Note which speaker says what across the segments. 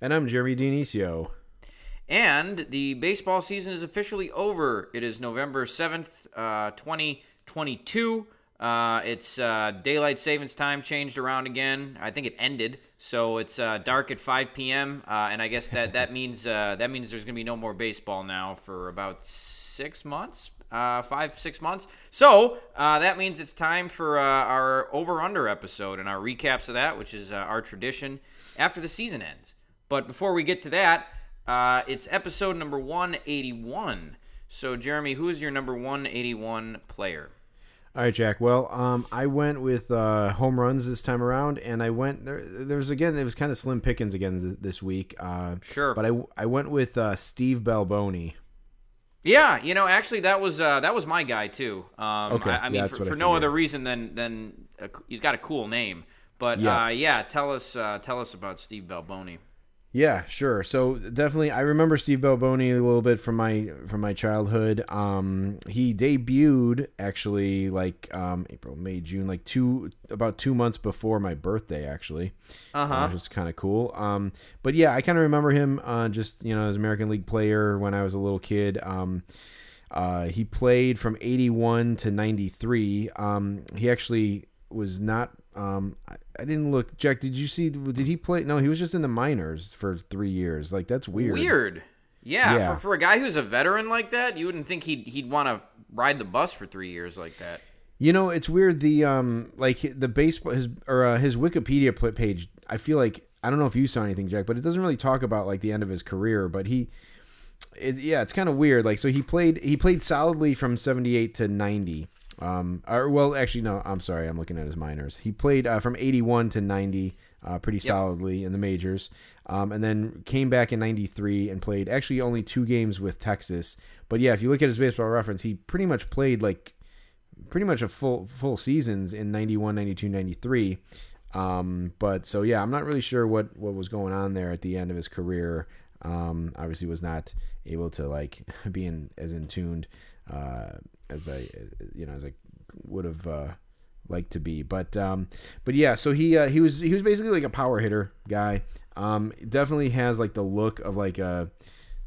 Speaker 1: And I'm Jeremy Dionisio.
Speaker 2: and the baseball season is officially over. It is November 7th, uh, 2022. Uh, it's uh, daylight savings time changed around again. I think it ended, so it's uh, dark at 5 p.m. Uh, and I guess that that means uh, that means there's gonna be no more baseball now for about six months, uh, five six months. So uh, that means it's time for uh, our over under episode and our recaps of that, which is uh, our tradition after the season ends. But before we get to that, uh, it's episode number 181. So Jeremy, who is your number 181 player?
Speaker 1: All right, Jack. Well, um, I went with uh, home runs this time around, and I went there. There was again, it was kind of slim pickings again th- this week. Uh,
Speaker 2: Sure.
Speaker 1: but I I went with uh, Steve Balboni.
Speaker 2: Yeah, you know, actually, that was uh, that was my guy too. Um,
Speaker 1: Okay,
Speaker 2: I, I mean,
Speaker 1: yeah,
Speaker 2: for,
Speaker 1: what I
Speaker 2: no other reason than than a, he's got a cool name. But
Speaker 1: Yeah.
Speaker 2: uh, yeah, tell us uh, tell us about Steve Balboni.
Speaker 1: Yeah, sure. So definitely, I remember Steve Balboni a little bit from my from my childhood. Um, he debuted actually like um, April, May, June, like two about two months before my birthday, actually.
Speaker 2: Uh-huh.
Speaker 1: which is kind of cool. Um, but yeah, I kind of remember him uh, just you know as American League player when I was a little kid. Um, uh, he played from eighty one to ninety three. Um, he actually was not. Um, I, I didn't look. Jack, did you see? Did he play? No, he was just in the minors for three years. Like that's weird.
Speaker 2: Weird. Yeah,
Speaker 1: Yeah.
Speaker 2: For, for a guy who's a veteran like that, you wouldn't think he'd he'd want to ride the bus for three years like that.
Speaker 1: You know, it's weird. The um, like the baseball his or uh, his Wikipedia page. I feel like I don't know if you saw anything, Jack, but it doesn't really talk about like the end of his career. But he, it, yeah, it's kind of weird. Like, so he played he played solidly from seventy eight to ninety. Um, or well, actually, no, I'm sorry, I'm looking at his minors. He played uh, from eighty one to ninety, uh, pretty solidly in the majors. Um, and then came back in '93 and played actually only two games with Texas. But yeah, if you look at his baseball reference, he pretty much played like pretty much a full full seasons in 91 92 93 um but so yeah i'm not really sure what what was going on there at the end of his career um obviously was not able to like be in as in tuned uh as i you know as i would have uh liked to be. But um but yeah so he uh, he was he was basically like a power hitter guy. Um definitely has like the look of like a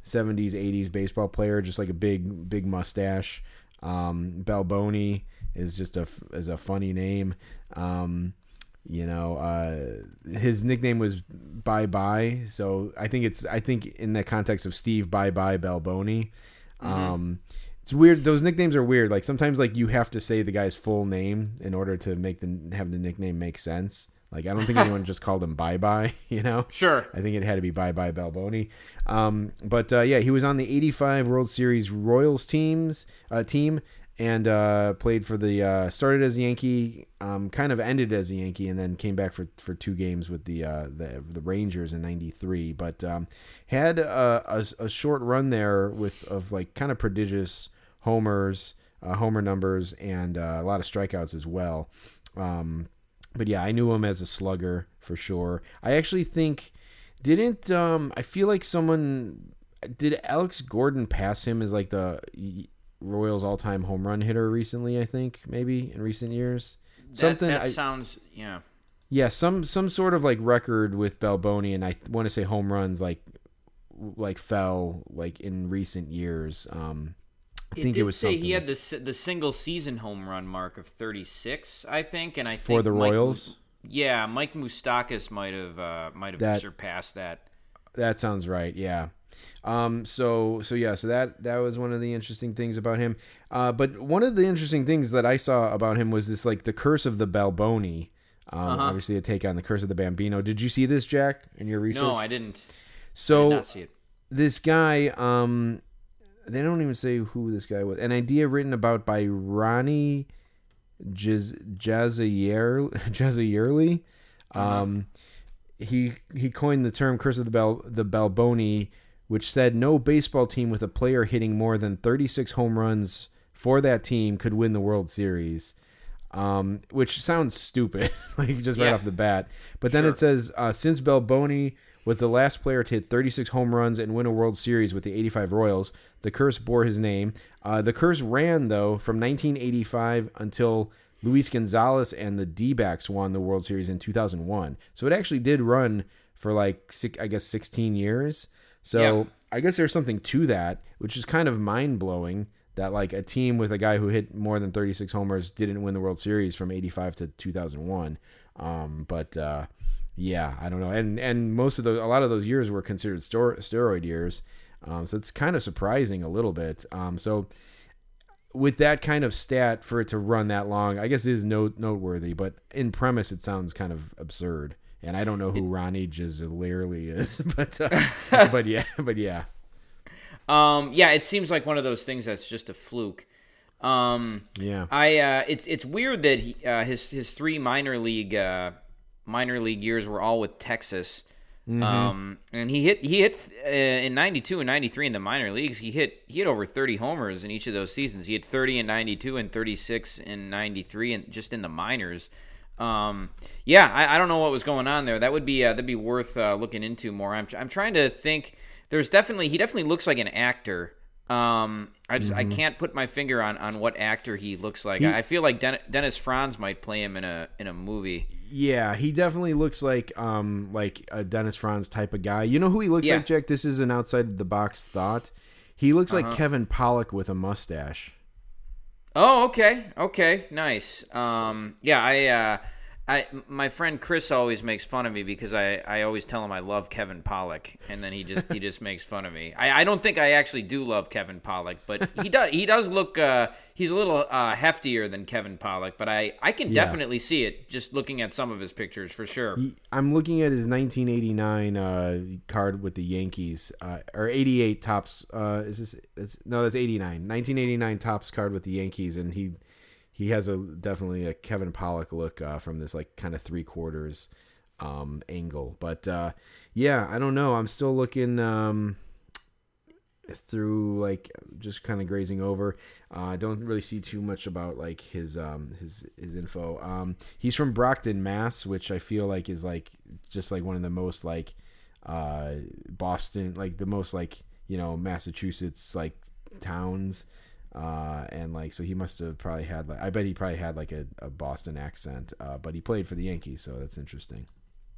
Speaker 1: 70s 80s baseball player just like a big big mustache. Um balboni is just a is a funny name. Um you know uh his nickname was bye bye. So i think it's i think in the context of steve bye bye balboni um it's weird those nicknames are weird like sometimes like you have to say the guy's full name in order to make the have the nickname make sense like i don't think anyone just called him bye bye you know
Speaker 2: Sure.
Speaker 1: I think it had to be bye bye Balboni. Um, but uh, yeah, he was on the '85 World Series Royals teams uh, team and uh, played for the uh, started as a Yankee, um, kind of ended as a Yankee, and then came back for, for two games with the uh, the, the Rangers in '93. But um, had a, a, a short run there with of like kind of prodigious homers, uh, homer numbers, and uh, a lot of strikeouts as well. Um, but yeah, I knew him as a slugger for sure. I actually think didn't um I feel like someone did Alex Gordon pass him as like the Royals all-time home run hitter recently, I think, maybe in recent years.
Speaker 2: That,
Speaker 1: Something
Speaker 2: that
Speaker 1: I,
Speaker 2: sounds yeah.
Speaker 1: yeah, some some sort of like record with Balboni and I want to say home runs like like fell like in recent years. Um I think
Speaker 2: did
Speaker 1: it was
Speaker 2: say
Speaker 1: something
Speaker 2: he had the the single season home run mark of 36, I think, and I
Speaker 1: for
Speaker 2: think
Speaker 1: the
Speaker 2: Mike-
Speaker 1: Royals.
Speaker 2: yeah, Mike Moustakas might have uh, might have
Speaker 1: That-
Speaker 2: surpassed that.
Speaker 1: That sounds right. Yeah. Um. So so yeah. So that that was one of the interesting things about him. Uh. But one of the interesting things that I saw about him was this like the curse of the Balboni. Um.
Speaker 2: Uh-huh.
Speaker 1: Obviously, a take on the curse of the Bambino. Did you see this, Jack, in your research?
Speaker 2: No, I didn't. I
Speaker 1: So
Speaker 2: did not see it.
Speaker 1: this guy. Um. They don't even say who this guy was. An idea written about by Ronnie Jaz- Jazayer Jazayerli. Um, he he coined the term "curse of the Bel the Balboni," which said no baseball team with a player hitting more than 36 home runs for that team could win the World Series. Um, which sounds stupid, like just right
Speaker 2: Yeah.
Speaker 1: off the bat. But then it says uh, since Balboni was the last player to hit 36 home runs and win a World Series with the 85 Royals, the curse bore his name. Uh, the curse ran though from 1985 until Luis Gonzalez and the D-backs won the World Series in 2001. So it actually did run for like six, I guess 16 years. So
Speaker 2: Yeah.
Speaker 1: I guess there's something to that, which is kind of mind blowing that like a team with a guy who hit more than 36 homers didn't win the World Series from 85 to 2001. Um, but uh, yeah, I don't know. And and most of the a lot of those years were considered steroid years. Um, so it's kind of surprising a little bit. Um, so with that kind of stat for it to run that long, I guess it is note noteworthy. But in premise, it sounds kind of absurd. And I don't know who Ronnie Gizzarelli is, but uh, but yeah, but yeah.
Speaker 2: Um, yeah, it seems like one of those things that's just a fluke. Um,
Speaker 1: Yeah.
Speaker 2: I uh, it's it's weird that he, uh, his his three minor league uh, minor league years were all with Texas. Um, and he hit he hit uh, in '92 and '93 in the minor leagues. He hit he hit over 30 homers in each of those seasons. He hit 30 in '92 and 36 in '93, and just in the minors. Um, yeah, I, I don't know what was going on there. That would be uh, that'd be worth uh, looking into more. I'm I'm trying to think. There's definitely he definitely looks like an actor. Um, I just I can't put my finger on, on what actor he looks like. I I feel like Den- Dennis Franz might play him in a in a movie.
Speaker 1: Yeah, he definitely looks like um like a Dennis Franz type of guy. You know who he looks
Speaker 2: Yeah.
Speaker 1: like, Jack? This is an outside of the box thought. He looks
Speaker 2: Uh-huh.
Speaker 1: like Kevin Pollak with a mustache.
Speaker 2: Oh, okay, okay, nice. Um, yeah, I, uh, I, my friend Chris always makes fun of me because I, I always tell him I love Kevin Pollak, and then he just, he just makes fun of me. I, I don't think I actually do love Kevin Pollak, but he does, he does look, uh, he's a little uh, heftier than Kevin Pollak, but I, I can
Speaker 1: Yeah.
Speaker 2: definitely see it just looking at some of his pictures for sure.
Speaker 1: He, I'm looking at his 1989 uh, card with the Yankees, uh, or 88 Topps. Uh, is this? It's, no, that's 89. 1989 Topps card with the Yankees, and he he has a definitely a Kevin Pollak look uh, from this like kind of three quarters um, angle. But uh, yeah, I don't know. I'm still looking. Um, through like just kind of grazing over. Uh, I don't really see too much about like his um his his info. Um, he's from Brockton, Mass, which I feel like is like just like one of the most like uh Boston, like the most like you know Massachusetts like towns. Uh, and like so he must have probably had like I bet he probably had like a, a Boston accent. Uh, but he played for the Yankees, so that's interesting.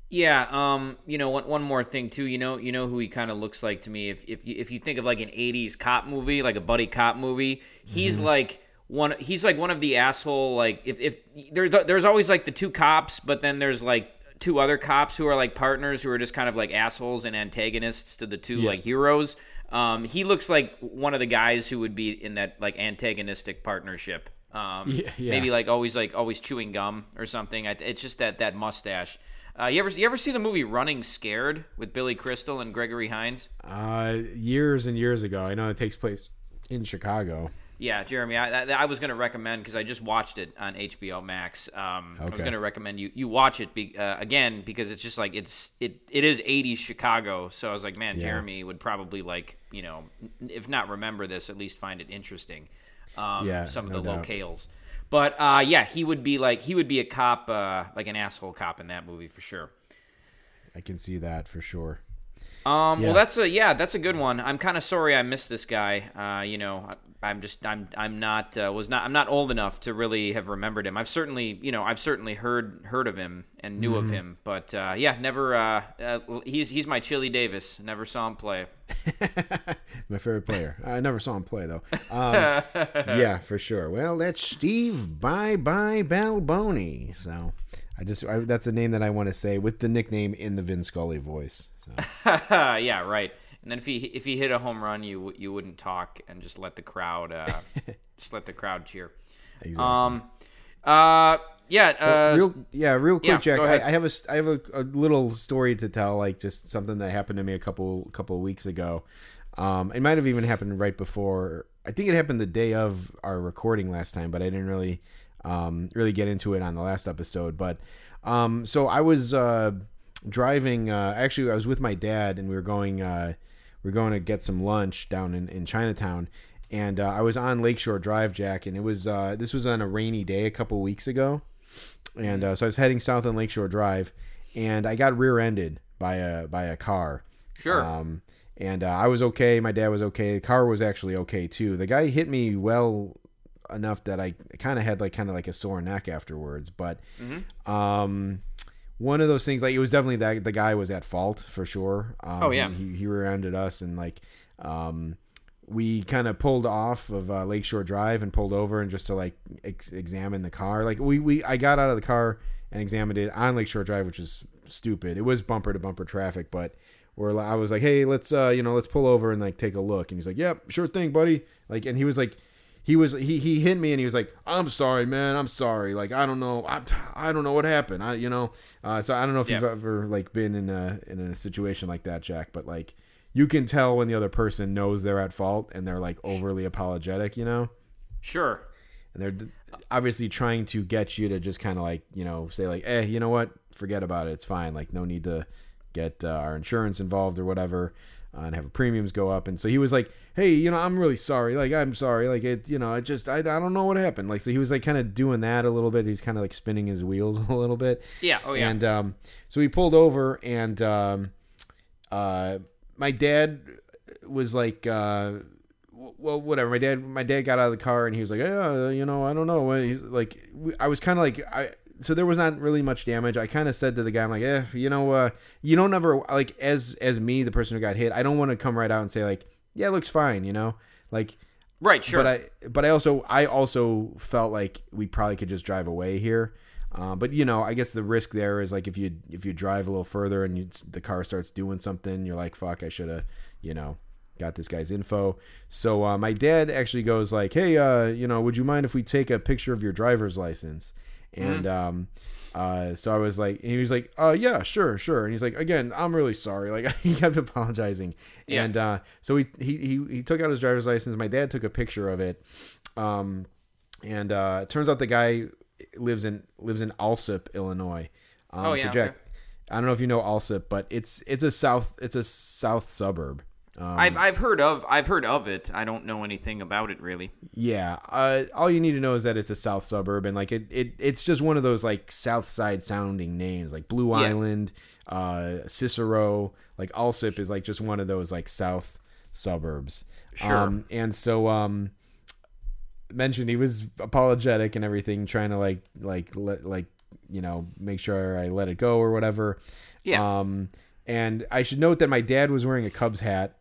Speaker 2: Yeah, um, you know, one, one more thing too. You know, you know who he kind of looks like to me. If if you, if you think of like an '80s cop movie, like a buddy cop movie, he's like one. He's like one of the asshole. Like if if there's there's always like the two cops, but then there's like two other cops who are like partners who are just kind of like assholes and antagonists to the two like heroes. Um, he looks like one of the guys who would be in that like antagonistic partnership. Um,
Speaker 1: Yeah, yeah.
Speaker 2: maybe like always like always chewing gum or something. I, it's just that that mustache. Uh, you ever you ever see the movie Running Scared with Billy Crystal and Gregory Hines?
Speaker 1: Uh, years and years ago, I know it takes place in Chicago.
Speaker 2: Yeah, Jeremy, I, I, I was going to recommend because I just watched it on HBO Max. Um, I was going to recommend you you watch it be, uh, again because it's just like it's it it is '80s Chicago. So I was like, man,
Speaker 1: Yeah.
Speaker 2: Jeremy would probably like you know if not remember this, at least find it interesting. Um,
Speaker 1: Yeah,
Speaker 2: some of
Speaker 1: no
Speaker 2: the
Speaker 1: doubt.
Speaker 2: locales. But uh, yeah, he would be like he would be a cop, uh, like an asshole cop in that movie for sure.
Speaker 1: I can see that for sure.
Speaker 2: Um,
Speaker 1: Yeah.
Speaker 2: well, that's a yeah, that's a good one. I'm kind of sorry I missed this guy. Uh, you know, I, I'm just I'm I'm not uh, was not I'm not old enough to really have remembered him. I've certainly you know I've certainly heard heard of him and knew
Speaker 1: Mm-hmm.
Speaker 2: of him, but uh, yeah, never. Uh, uh, he's he's my Chili Davis. Never saw him play.
Speaker 1: My favorite player. I never saw him play though. Um, yeah, for sure. Well, that's Steve Bye Bye Balboni. So I just I, that's a name that I want to say with the nickname in the Vin Scully voice. So
Speaker 2: yeah, right. And then if he if he hit a home run, you you wouldn't talk and just let the crowd uh, just let the crowd cheer.
Speaker 1: exactly.
Speaker 2: Um, uh, yeah. Uh,
Speaker 1: real, yeah, real quick,
Speaker 2: yeah,
Speaker 1: Jack. I. I have a I have a, a little story to tell, like just something that happened to me a couple couple of weeks ago. Um, it might have even happened right before. I think it happened the day of our recording last time, but I didn't really um, really get into it on the last episode. But um, so I was uh, driving. Uh, actually, I was with my dad, and we were going. Uh, were going to get some lunch down in, in Chinatown, and uh, I was on Lakeshore Drive, Jack, and it was uh, this was on a rainy day a couple weeks ago, and uh, so I was heading south on Lakeshore Drive, and I got rear-ended by a by a car.
Speaker 2: Sure.
Speaker 1: Um, and uh, I was okay. My dad was okay. The car was actually okay too. The guy hit me well enough that I kind of had like kind of like a sore neck afterwards. But um, one of those things, like it was definitely that the guy was at fault for sure. Um,
Speaker 2: Oh, yeah.
Speaker 1: he, he rear-ended us and like um, we kind of pulled off of uh, Lakeshore Drive and pulled over and just to like ex- examine the car. Like we we I got out of the car and examined it on Lakeshore Drive, which is stupid. It was bumper to bumper traffic, but where I was like, hey, let's uh you know let's pull over and like take a look. And he's like, yep, sure thing, buddy. Like, and he was like. He was he he hit me and he was like, "I'm sorry, man. I'm sorry. Like I don't know. I I don't know what happened. I you know. Uh, so I don't know if
Speaker 2: Yeah.
Speaker 1: you've ever like been in a in a situation like that, Jack. But like you can tell when the other person knows they're at fault and they're like overly apologetic, you know,
Speaker 2: Sure.
Speaker 1: and they're obviously trying to get you to just kind of like you know say like, eh, you know what, forget about it. It's fine. Like no need to get uh, our insurance involved or whatever. Uh, and have premiums go up, and so he was like, "Hey, you know, I'm really sorry. Like, I'm sorry. Like, it, you know, I just, I, I don't know what happened. Like, so he was like, kind of doing that a little bit. He's kind of like spinning his wheels a little bit.
Speaker 2: Yeah. Oh yeah.
Speaker 1: And um, so he pulled over, and um, uh, my dad was like, uh, well, whatever. My dad, my dad got out of the car, and he was like, yeah, you know, I don't know. He's like, I was kind of like, I. So there was not really much damage. I kind of said to the guy, I'm like, eh, you know, uh, you don't ever like as as me, the person who got hit. I don't want to come right out and say like, yeah, it looks fine, you know, like
Speaker 2: right. Sure.
Speaker 1: but I but I also I also felt like we probably could just drive away here. Uh, but you know, I guess the risk there is like if you if you drive a little further and you, the car starts doing something, you're like, fuck, I should have, you know, got this guy's info. So uh, my dad actually goes like, hey, uh, you know, would you mind if we take a picture of your driver's license? And um, uh, so I was like, he was like, uh, yeah, sure, sure. And he's like, again, I'm really sorry. Like he kept apologizing.
Speaker 2: Yeah.
Speaker 1: And uh, so he, he he he took out his driver's license. My dad took a picture of it. Um, and uh, it turns out the guy lives in lives in Alsip, Illinois. Um,
Speaker 2: Oh, yeah,
Speaker 1: So Jack,
Speaker 2: okay.
Speaker 1: I don't know if you know Alsip, but it's it's a south it's a south suburb. Um,
Speaker 2: I've I've heard of I've heard of it. I don't know anything about it really.
Speaker 1: Yeah, uh, all you need to know is that it's a south suburb, and like it, it it's just one of those like south side sounding names, like Blue
Speaker 2: Yeah.
Speaker 1: Island, uh, Cicero, like Alsip is like just one of those like south suburbs.
Speaker 2: Sure.
Speaker 1: Um, and so um, mentioned he was apologetic and everything, trying to like like let like you know make sure I let it go or whatever.
Speaker 2: Yeah.
Speaker 1: Um, and I should note that my dad was wearing a Cubs hat,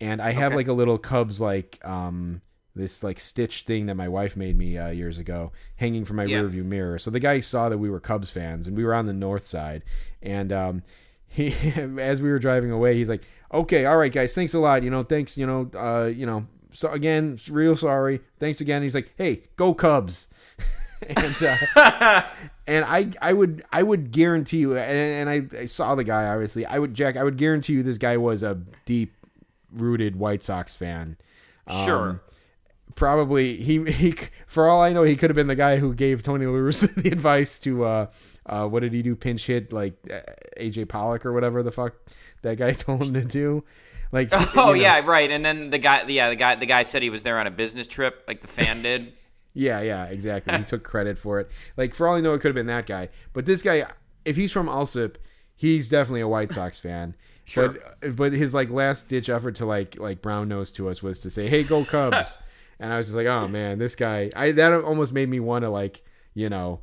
Speaker 1: and I have
Speaker 2: Okay.
Speaker 1: like a little Cubs like um this like stitch thing that my wife made me uh, years ago, hanging from my
Speaker 2: Yeah.
Speaker 1: rearview mirror. So the guy saw that we were Cubs fans, and we were on the north side, and um. He, as we were driving away, he's like, "Okay, all right, guys, thanks a lot. You know, thanks. You know, uh, you know, so again, real sorry. Thanks again." He's like, "Hey, go Cubs!" and uh, and I I would I would guarantee you, and, and I, I saw the guy obviously. I would Jack. I would guarantee you this guy was a deep rooted White Sox fan. Um,
Speaker 2: Sure.
Speaker 1: Probably he he. For all I know, he could have been the guy who gave Tony La Russa the advice to uh uh what did he do? Pinch hit like uh, AJ Pollock or whatever the fuck that guy told him to do. Like
Speaker 2: Oh
Speaker 1: you know.
Speaker 2: yeah, right. And then the guy, yeah, the guy, the guy said he was there on a business trip, like the fan did.
Speaker 1: Yeah, yeah, exactly. He took credit for it. Like for all I know, it could have been that guy. But this guy, if he's from Alsip, he's definitely a White Sox fan.
Speaker 2: Sure.
Speaker 1: But but his like last ditch effort to like like brown nose to us was to say, "Hey, go Cubs!" and I was just like, "Oh man, this guy." I that almost made me want to like you know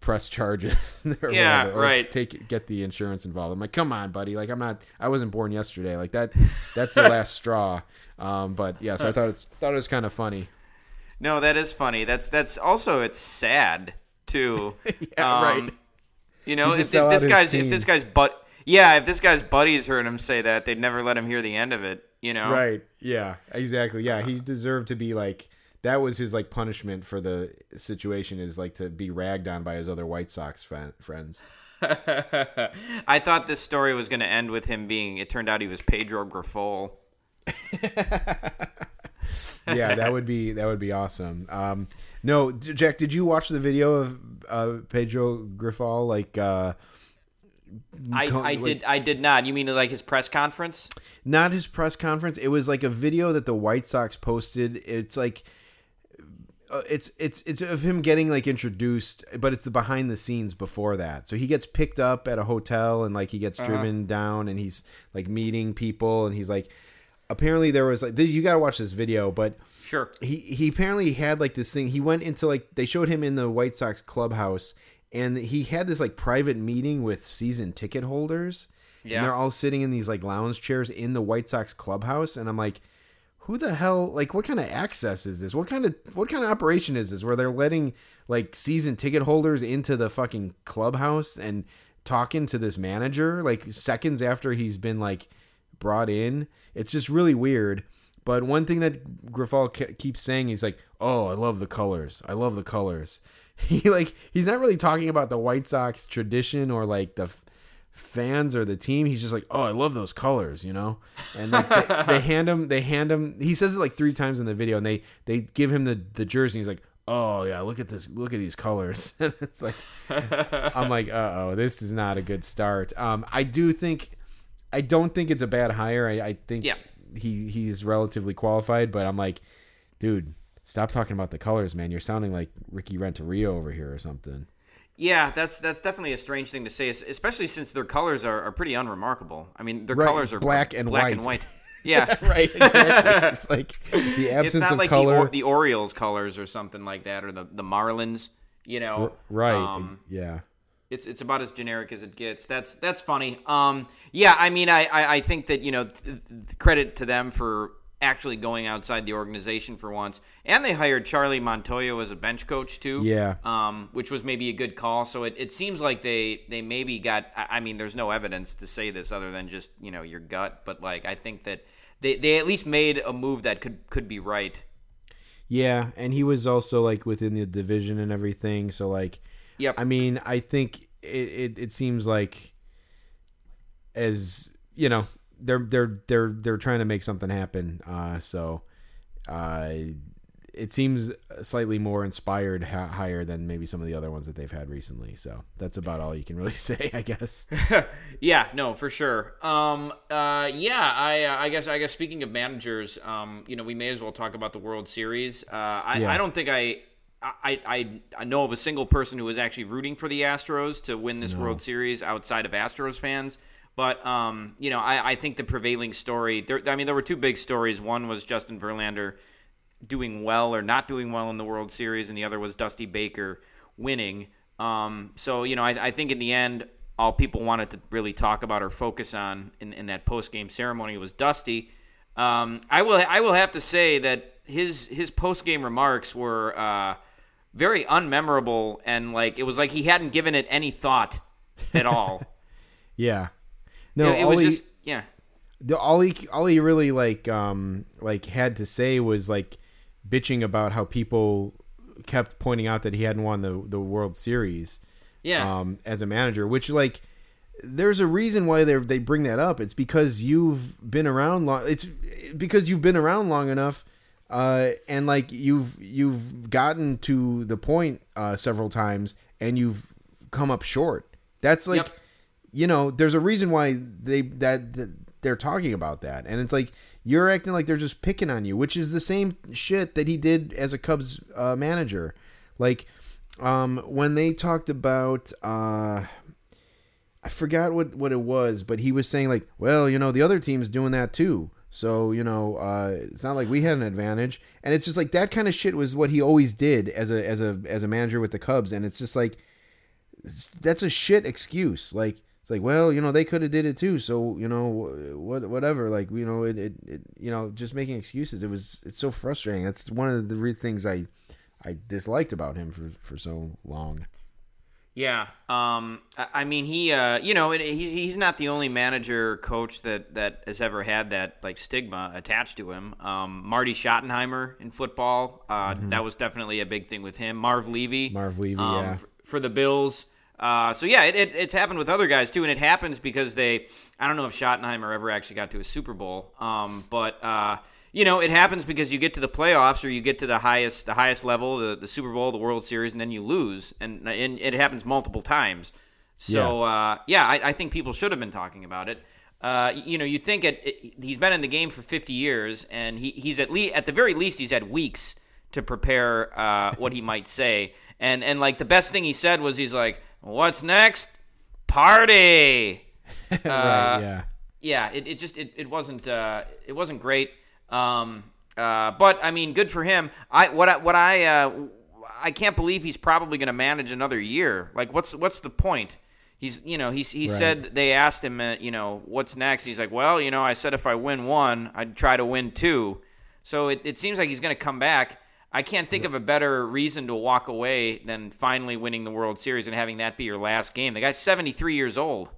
Speaker 1: press charges. or
Speaker 2: Yeah,
Speaker 1: whatever, or
Speaker 2: right.
Speaker 1: Take get the insurance involved. I'm like, come on, buddy. Like I'm not. I wasn't born yesterday. Like that. That's the last straw. Um, but yeah, so I thought it was, thought it was kind of funny.
Speaker 2: No, that is funny. That's that's also it's sad too.
Speaker 1: Yeah,
Speaker 2: Um,
Speaker 1: right.
Speaker 2: You know, if, if this guy's
Speaker 1: team.
Speaker 2: if this guy's but yeah, if this guy's buddies heard him say that, they'd never let him hear the end of it. You know,
Speaker 1: Right. Yeah. Exactly. Yeah. He deserved to be like that was his like punishment for the situation is like to be ragged on by his other White Sox fan, friends.
Speaker 2: I thought this story was going to end with him being. It turned out he was Pedro Grifol.
Speaker 1: Yeah, that would be that would be awesome. Um, no, Jack, did you watch the video of uh, Pedro Grifol like uh,
Speaker 2: I, I
Speaker 1: like-
Speaker 2: did I did not. You mean like his press conference?
Speaker 1: not his press conference. It was like a video that the White Sox posted. It's like uh, it's it's it's of him getting like introduced, but it's the behind the scenes before that. So he gets picked up at a hotel and like he gets driven down and he's like meeting people and he's like apparently there was like this you got to watch this video, but
Speaker 2: Sure.
Speaker 1: he he apparently had like this thing. He went into like they showed him in the White Sox clubhouse, and he had this like private meeting with season ticket holders.
Speaker 2: Yeah.
Speaker 1: and they're all sitting in these like lounge chairs in the White Sox clubhouse, and I'm like, who the hell? Like, what kind of access is this? What kind of what kind of operation is this? Where they're letting like season ticket holders into the fucking clubhouse and talking to this manager like seconds after he's been like brought in. It's just really weird. But one thing that Grifol ke- keeps saying, he's like, "Oh, I love the colors. I love the colors." He like he's not really talking about the White Sox tradition or like the f- fans or the team. He's just like, "Oh, I love those colors," you know. And like, they, they hand him, they hand him. He says it like three times in the video, and they they give him the the jersey. And he's like, "Oh yeah, look at this. Look at these colors." And it's like, I'm like, "Uh oh, this is not a good start." Um, I do think, I don't think it's a bad hire. I, I think
Speaker 2: Yeah.
Speaker 1: he he's relatively qualified, but I'm like, dude, stop talking about the colors, man. You're sounding like Ricky Renteria over here or something.
Speaker 2: Yeah, that's that's definitely a strange thing to say, especially since their colors are, are pretty unremarkable. I mean, their
Speaker 1: Right,
Speaker 2: colors are
Speaker 1: black and
Speaker 2: black
Speaker 1: white.
Speaker 2: and white. Yeah,
Speaker 1: right, exactly. it's like the
Speaker 2: it's
Speaker 1: absence
Speaker 2: not
Speaker 1: of
Speaker 2: like
Speaker 1: color.
Speaker 2: the the Orioles colors or something like that, or the the Marlins. You know,
Speaker 1: right.
Speaker 2: Um,
Speaker 1: yeah.
Speaker 2: it's it's about as generic as it gets. That's that's funny. Um, yeah, I mean, I I, I think that you know, th- th- credit to them for actually going outside the organization for once, and they hired Charlie Montoyo as a bench coach too.
Speaker 1: Yeah.
Speaker 2: Um, which was maybe a good call. So it, it seems like they they maybe got. I I mean, there's no evidence to say this other than just you know your gut, but like I think that they they at least made a move that could could be right.
Speaker 1: Yeah, and he was also like within the division and everything. So like,
Speaker 2: Yep.
Speaker 1: I mean, I think it, it, it seems like as you know, they're they're they're they're trying to make something happen. Uh, so uh, it seems slightly more inspired ha- higher than maybe some of the other ones that they've had recently. So that's about all you can really say, I guess.
Speaker 2: yeah, no, for sure. Um, uh, yeah, I, uh, I guess, I guess. Speaking of managers, um, you know, we may as well talk about the World Series. Uh, I,
Speaker 1: Yeah.
Speaker 2: I don't think I, I, I, I know of a single person who is actually rooting for the Astros to win this World Series outside of Astros fans. But um, you know, I, I think the prevailing story. There, I mean, there were two big stories. One was Justin Verlander doing well or not doing well in the World Series, and the other was Dusty Baker winning. Um, so you know, I, I think in the end, all people wanted to really talk about or focus on in, in that post game ceremony was Dusty. Um, I will I will have to say that his his post game remarks were uh, very unmemorable and like it was like he hadn't given it any thought at all.
Speaker 1: yeah. No,
Speaker 2: it, it
Speaker 1: all
Speaker 2: was
Speaker 1: he,
Speaker 2: just yeah.
Speaker 1: the all he all he really like um like had to say was like bitching about how people kept pointing out that he hadn't won the the World Series
Speaker 2: Yeah.
Speaker 1: um as a manager which like there's a reason why they they bring that up it's because you've been around long it's because you've been around long enough uh and like you've you've gotten to the point uh several times and you've come up short that's like
Speaker 2: Yep.
Speaker 1: You know, there's a reason why they that, that they're talking about that, and it's like you're acting like they're just picking on you, which is the same shit that he did as a Cubs uh, manager. Like um, when they talked about, uh, I forgot what what it was, but he was saying like, well, you know, the other team's doing that too. So you know, uh, it's not like we had an advantage, and it's just like that kind of shit was what he always did as a as a as a manager with the Cubs, and it's just like that's a shit excuse. Like it's like, well, you know, they could have did it too. So you know, what whatever. Like you know, it, it, it you know, just making excuses. It was it's so frustrating. That's one of the re- things I I disliked about him for for so long.
Speaker 2: Yeah, um, I, mean, he, uh, you know, he's he's not the only manager coach that that has ever had that like stigma attached to him. Um, Marty Schottenheimer in football, uh, that was definitely a big thing with him. Marv Levy,
Speaker 1: Mm-hmm. Marv Levy,
Speaker 2: um,
Speaker 1: yeah.
Speaker 2: f- for the Bills. Uh, so yeah, it, it, it's happened with other guys too, and it happens because they. I don't know if Schottenheimer ever actually got to a Super Bowl, um, but uh, you know, it happens because you get to the playoffs or you get to the highest the highest level, the, the Super Bowl, the World Series, and then you lose, and and it happens multiple times. So uh, yeah, I, I think people should have been talking about it. Uh, you know, you think it, it, he's been in the game for 50 years, and he, he's at least at the very least he's had weeks to prepare uh, what he might say. And and like the best thing he said was he's like, "What's next? Party."
Speaker 1: right,
Speaker 2: Uh,
Speaker 1: yeah.
Speaker 2: yeah, it, it just it, it wasn't uh, it wasn't great. Um, uh, but I mean, good for him. I what I what I uh, I can't believe he's probably going to manage another year. Like, what's what's the point? He's you know he's he
Speaker 1: Right.
Speaker 2: said they asked him uh, you know what's next. He's like, well, you know, I said if I win one, I'd try to win two. So it, it seems like he's going to come back. I can't think of a better reason to walk away than finally winning the World Series and having that be your last game. The guy's 73 years old.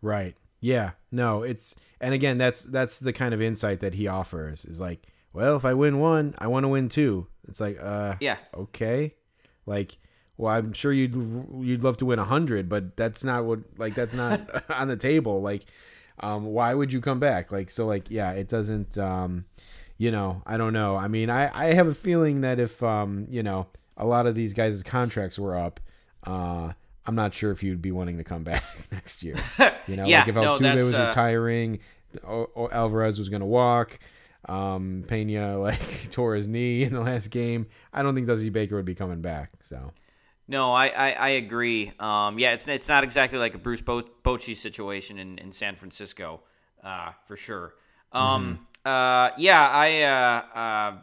Speaker 1: Right. Yeah. No, it's and again that's that's the kind of insight that he offers is like, well, if I win one, I want to win two. It's like, uh
Speaker 2: Yeah.
Speaker 1: okay. Like, well, I'm sure you'd you'd love to win a 100, but that's not what like that's not on the table. Like um why would you come back? Like so like yeah, it doesn't um you know, I don't know. I mean, I I have a feeling that if um, you know, a lot of these guys' contracts were up, uh I'm not sure if you'd be wanting to come back next year. You know,
Speaker 2: Yeah,
Speaker 1: like if Altuve
Speaker 2: that's,
Speaker 1: was
Speaker 2: uh,
Speaker 1: retiring, o- o- Alvarez was going to walk, um, Pena like tore his knee in the last game. I don't think Dusty Baker would be coming back. So
Speaker 2: No, I, I, I agree. Um, yeah, it's it's not exactly like a Bruce Bo- Bochy situation in, in San Francisco, uh, for sure. Um, uh, yeah, I, uh, uh,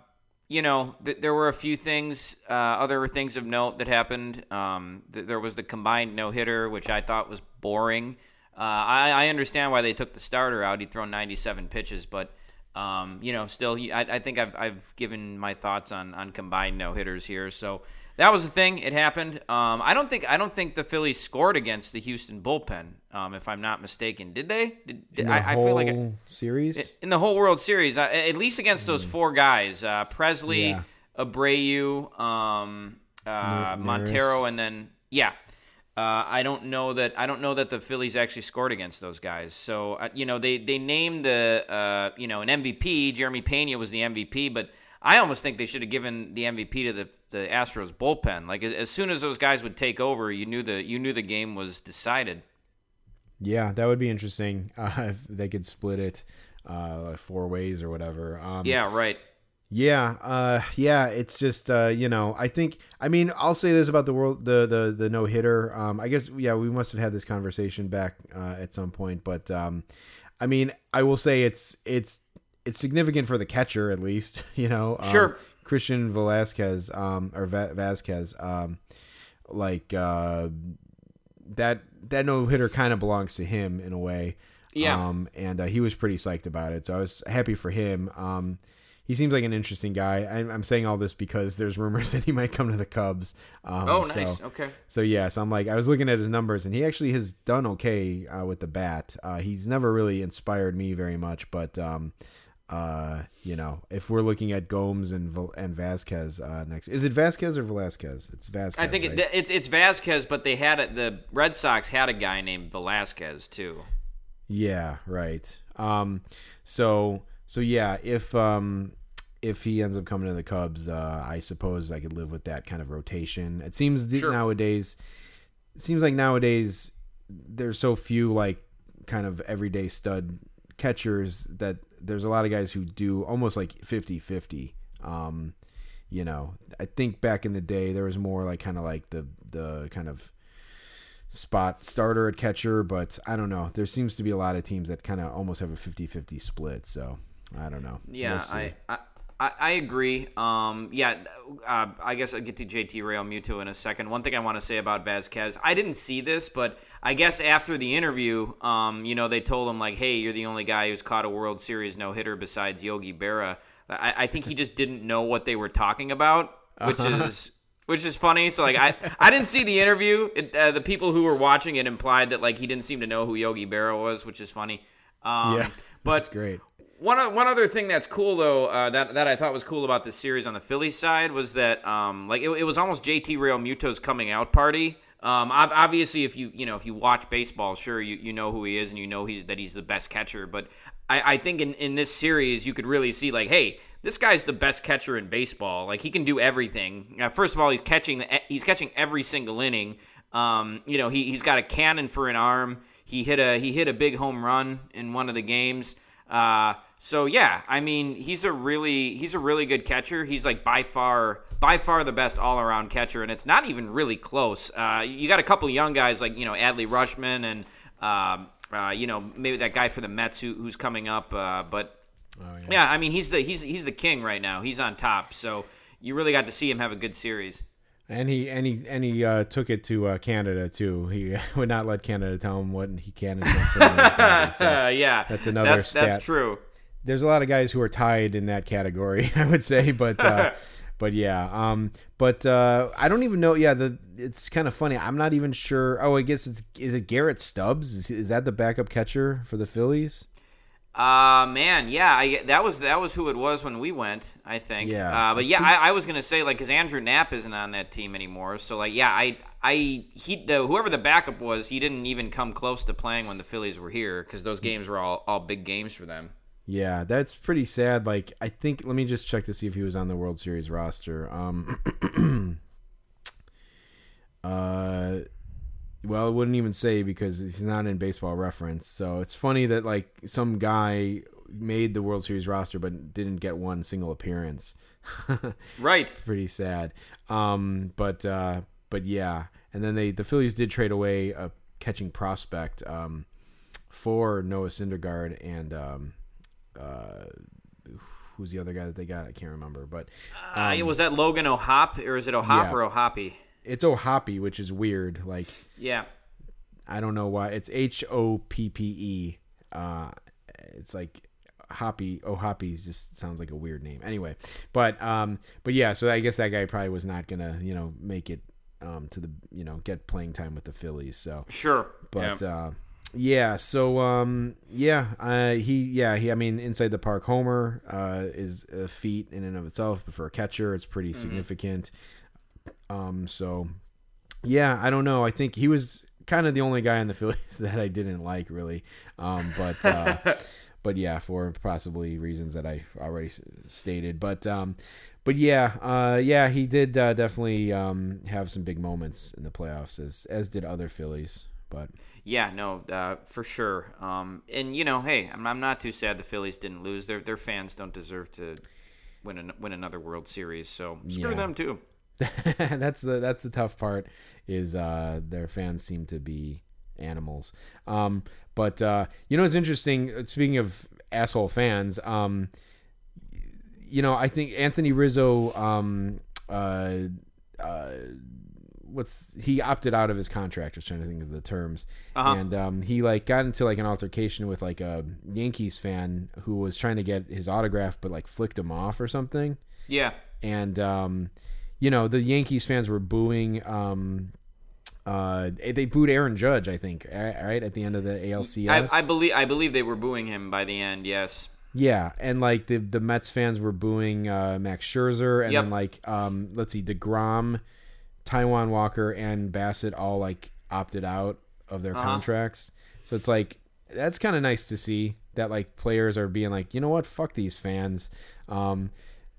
Speaker 2: you know, th- there were a few things, uh, other things of note that happened. Um, th- there was the combined no hitter, which I thought was boring. Uh, I, I understand why they took the starter out. He'd thrown 97 pitches, but um, you know, still, I, I think I've, I've given my thoughts on, on combined no hitters here. So that was the thing. It happened. Um, I don't think I don't think the Phillies scored against the Houston bullpen, um, if I'm not mistaken. Did they? Did, did-
Speaker 1: in the
Speaker 2: I, I feel like it,
Speaker 1: series,
Speaker 2: in the whole World Series, uh, at least against those four guys, uh, Pressly,
Speaker 1: Yeah.
Speaker 2: Abreu, um, uh. Montero, and then yeah. Uh, I don't know that I don't know that the Phillies actually scored against those guys. So uh, you know they they named the uh, you know an MVP. Jeremy Pena was the MVP, but I almost think they should have given the MVP to the the Astros bullpen. Like as, as soon as those guys would take over, you knew the you knew the game was decided.
Speaker 1: yeah, that would be interesting uh, if they could split it uh, like four ways or whatever. Um,
Speaker 2: Yeah, right.
Speaker 1: Yeah, uh, yeah, it's just uh, you know, I think I mean I'll say this about the world the the the no hitter. Um, I guess yeah, we must have had this conversation back uh, at some point, but um, I mean I will say it's it's it's significant for the catcher at least, you know. Um,
Speaker 2: Sure.
Speaker 1: Christian Velasquez um, or Va- Vasquez um, like uh, that that no hitter kind of belongs to him in a way.
Speaker 2: Yeah.
Speaker 1: Um, and uh, he was pretty psyched about it, so I was happy for him. Um, he seems like an interesting guy. I'm, I'm saying all this because there's rumors that he might come to the Cubs. Um,
Speaker 2: Oh,
Speaker 1: so-
Speaker 2: nice. Okay.
Speaker 1: So yes, I'm like I was looking at his numbers, and he actually has done okay uh, with the bat. Uh, he's never really inspired me very much, but um, uh, you know, if we're looking at Gomes and and Vasquez uh, next, is it Vasquez or Velasquez? It's Vasquez.
Speaker 2: I think
Speaker 1: right?
Speaker 2: it, it's it's Vasquez, but they had it. The Red Sox had a guy named Velasquez too.
Speaker 1: Yeah, right. Um, so so yeah, if um if he ends up coming to the Cubs, uh, I suppose I could live with that kind of rotation. It seems that
Speaker 2: Sure.
Speaker 1: nowadays, it seems like nowadays there's so few like kind of everyday stud catchers that there's a lot of guys who do almost like 50-50. Um, you know, I think back in the day there was more like kind of like the the kind of spot starter at catcher, but I don't know. There seems to be a lot of teams that kind of almost have a 50-50 split, so I don't know.
Speaker 2: Yeah,
Speaker 1: We'll.
Speaker 2: I, I I I agree. Um, yeah, uh, I guess I'll get to JT Realmuto in a second. One thing I want to say about Vasquez, I didn't see this, but I guess after the interview, um, you know, they told him like, "Hey, you're the only guy who's caught a World Series no hitter besides Yogi Berra." I, I think he just didn't know what they were talking about, which
Speaker 1: Uh-huh.
Speaker 2: is which is funny. So like, I I didn't see the interview. It, uh, the people who were watching it implied that like he didn't seem to know who Yogi Berra was, which is funny. Um,
Speaker 1: yeah,
Speaker 2: but
Speaker 1: that's great.
Speaker 2: One one other thing that's cool though uh, that that I thought was cool about this series on the Phillies side was that um, like it, it was almost JT Realmuto's coming out party. Um, obviously, if you you know if you watch baseball, sure you, you know who he is and you know he's that he's the best catcher. But I, I think in, in this series you could really see like, hey, this guy's the best catcher in baseball. Like he can do everything. Uh, first of all, he's catching the, he's catching every single inning. Um, you know, he he's got a cannon for an arm. He hit a he hit a big home run in one of the games. Uh, so yeah, I mean, he's a really he's a really good catcher. He's like by far by far the best all around catcher, and it's not even really close. Uh, you got a couple young guys like you know Adley Rutschman and um, uh, you know maybe that guy for the Mets who, who's coming up, uh, but. yeah. I mean he's the he's he's the king right now. He's on top, so you really got to see him have a good series.
Speaker 1: And he and he and he uh, took it to uh, Canada too. He would not let Canada tell him what he can and can't. so
Speaker 2: yeah,
Speaker 1: that's another
Speaker 2: That's,
Speaker 1: stat.
Speaker 2: that's true.
Speaker 1: There's a lot of guys who are tied in that category, I would say, but uh, but yeah, um, but uh, I don't even know. Yeah, the it's kind of funny. I'm not even sure. Oh, I guess it's is it Garrett Stubbs? Is, is that the backup catcher for the Phillies?
Speaker 2: Uh man, yeah, I, that was that was who it was when we went. I think.
Speaker 1: Yeah.
Speaker 2: Uh, but yeah, I, I was gonna say like because Andrew Knapp isn't on that team anymore. So like yeah, I I he the whoever the backup was, he didn't even come close to playing when the Phillies were here because those games were all all big games for them.
Speaker 1: Yeah, that's pretty sad. Like, I think let me just check to see if he was on the World Series roster. Um, uh, well, it wouldn't even say because he's not in Baseball Reference. So it's funny that like some guy made the World Series roster but didn't get one single appearance.
Speaker 2: Right.
Speaker 1: pretty sad. Um, but uh, but yeah, and then they the Phillies did trade away a catching prospect um, for Noah Syndergaard and um, uh, who's the other guy that they got? I can't remember, but
Speaker 2: Uh, was that Logan O'Hop or is it O'Hop
Speaker 1: yeah.
Speaker 2: or O'Hoppy?
Speaker 1: it's O'Hoppy, which is weird. Like
Speaker 2: Yeah.
Speaker 1: I don't know why it's H O P P E. Uh, it's like Hoppy. Oh, Hoppy's just sounds like a weird name. Anyway, but um, but yeah. So I guess that guy probably was not gonna you know make it um to the you know get playing time with the Phillies. So
Speaker 2: Sure.
Speaker 1: but
Speaker 2: Yeah.
Speaker 1: uh, yeah. So um, yeah. Uh, he yeah he. I mean, inside the park homer uh is a feat in and of itself, but for a catcher, it's pretty significant. Um, so yeah, I don't know. I think he was kind of the only guy in the Phillies that I didn't like really. Um, but uh, but yeah, for possibly reasons that I already stated. But um, but yeah, uh, yeah, he did uh, definitely um, have some big moments in the playoffs, as as did other Phillies. But
Speaker 2: Yeah, no, uh, for sure. Um, and you know, hey, I'm, I'm not too sad the Phillies didn't lose. Their their fans don't deserve to win an, win another World Series, so screw
Speaker 1: Yeah.
Speaker 2: them too.
Speaker 1: that's the that's the tough part is uh, their fans seem to be animals. Um, but uh, you know, it's interesting. Speaking of asshole fans, um, you know, I think Anthony Rizzo, um, uh, uh, what's he opted out of his contract? I was trying to think of the terms,
Speaker 2: Uh-huh.
Speaker 1: and um, he like got into like an altercation with like a Yankees fan who was trying to get his autograph, but like flicked him off or something
Speaker 2: Yeah,
Speaker 1: and um, you know the Yankees fans were booing. Um, uh, they booed Aaron Judge, I think, right at the end of the ALCS.
Speaker 2: I, I believe I believe they were booing him by the end. Yes.
Speaker 1: yeah, and like the the Mets fans were booing uh, Max Scherzer, and
Speaker 2: Yep.
Speaker 1: then like um, let's see, Degrom, Taijuan Walker, and Bassitt all like opted out of their
Speaker 2: Uh-huh.
Speaker 1: contracts. So it's like that's kind of nice to see that like players are being like, you know what, fuck these fans, um,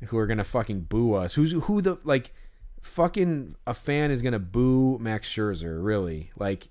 Speaker 1: who are gonna fucking boo us. Who's who the like, fucking a fan is gonna boo Max Scherzer? Really? Like,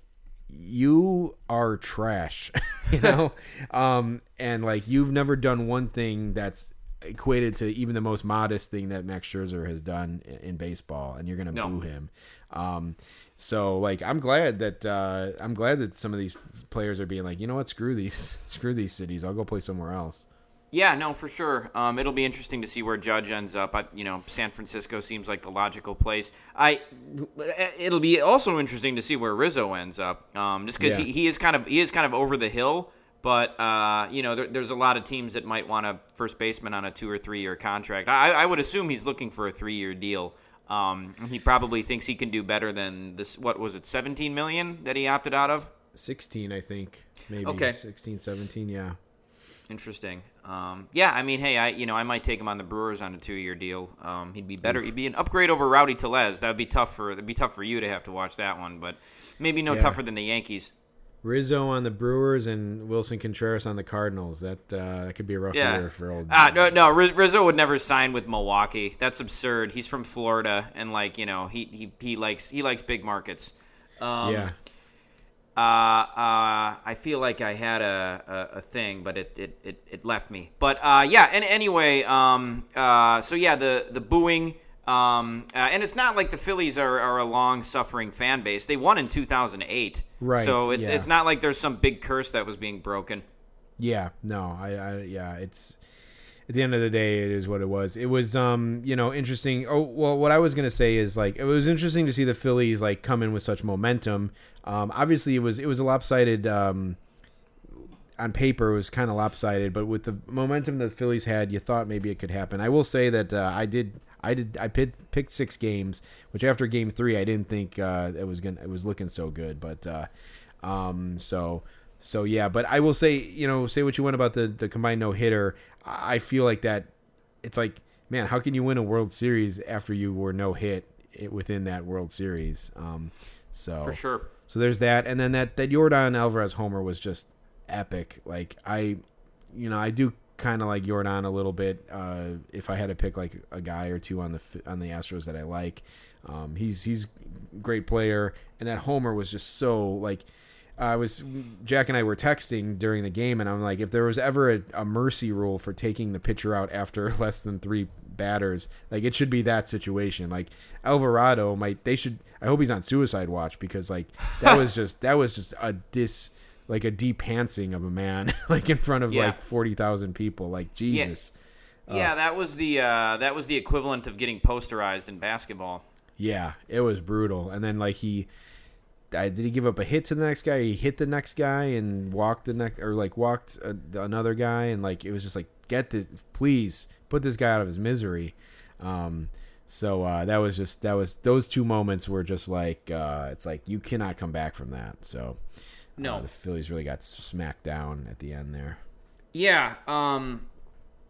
Speaker 1: you are trash, you know. um, and like you've never done one thing that's equated to even the most modest thing that Max Scherzer has done in, baseball, and you're gonna
Speaker 2: No.
Speaker 1: boo him. Um, so like I'm glad that uh, I'm glad that some of these players are being like, you know what, screw these, screw these cities. I'll go play somewhere else.
Speaker 2: Yeah, no, for sure. Um, it'll be interesting to see where Judge ends up. I, you know, San Francisco seems like the logical place. I. It'll be also interesting to see where Rizzo ends up. Um, just because
Speaker 1: Yeah.
Speaker 2: he, he is kind of he is kind of over the hill. But uh, you know, there, there's a lot of teams that might want a first baseman on a two or three year contract. I, I would assume he's looking for a three year deal. Um, he probably thinks he can do better than this. What was it, 17 million that he opted out of?
Speaker 1: 16, I think, maybe
Speaker 2: Okay.
Speaker 1: 16, 17, yeah.
Speaker 2: Interesting. Um, yeah, I mean, hey, I you know I might take him on the Brewers on a two year deal. Um, he'd be better. He'd be an upgrade over Rowdy Tellez. That would be tough for. That'd be tough for you to have to watch that one, but maybe no
Speaker 1: Yeah.
Speaker 2: tougher than the Yankees.
Speaker 1: Rizzo on the Brewers and Willson Contreras on the Cardinals. That uh, that could be a rough
Speaker 2: Yeah.
Speaker 1: year for old.
Speaker 2: Ah, no, no. Rizzo would never sign with Milwaukee. That's absurd. He's from Florida, and like you know, he he, he likes he likes big markets. Um,
Speaker 1: yeah.
Speaker 2: Uh, uh, I feel like I had a, a, a thing, but it, it, it, it left me. But uh, yeah, and anyway, um, uh, so yeah, the the booing, um, uh, and it's not like the Phillies are, are a long suffering fan base. They won in 2008,
Speaker 1: Right,
Speaker 2: So it's
Speaker 1: yeah.
Speaker 2: it's not like there's some big curse that was being broken.
Speaker 1: Yeah, no, I, I yeah, it's at the end of the day, it is what it was. It was, um, you know, interesting. Oh, well, what I was gonna say is like it was interesting to see the Phillies like come in with such momentum. Um, obviously, it was it was a lopsided. Um, on paper, it was kind of lopsided, but with the momentum that the Phillies had, you thought maybe it could happen. I will say that uh, I did. I did. I picked, picked six games, which after Game Three, I didn't think uh, it was gonna. It was looking so good, but uh, um, so so yeah. But I will say, you know, say what you want about the the combined no hitter. I I feel like that. It's like, man, how can you win a World Series after you were no hit within that World Series? Um, so
Speaker 2: For sure.
Speaker 1: so there's that, and then that that Yordan Alvarez homer was just epic. Like I, you know, I do kind of like Yordan a little bit. Uh, if I had to pick like a guy or two on the on the Astros that I like, um, he's he's great player, and that homer was just so like. I was Jack and I were texting during the game, and I'm like, if there was ever a, a mercy rule for taking the pitcher out after less than three batters, like it should be that situation. Like Alvarado might, they should. I hope he's on suicide watch because like that was just that was just a dis like a depantsing of a man like in front of
Speaker 2: Yeah.
Speaker 1: like forty thousand people. Like Jesus,
Speaker 2: Yeah, that was the uh, that was the equivalent of getting posterized in basketball.
Speaker 1: yeah, it was brutal. And then like he. I, did he give up a hit to the next guy? He hit the next guy and walked the next, or like walked uh another guy, and like it was just like, get this, please put this guy out of his misery. Um, so uh, that was just that was those two moments were just like uh, it's like you cannot come back from that. So
Speaker 2: No.
Speaker 1: uh, the Phillies really got smacked down at the end there.
Speaker 2: Yeah. Um,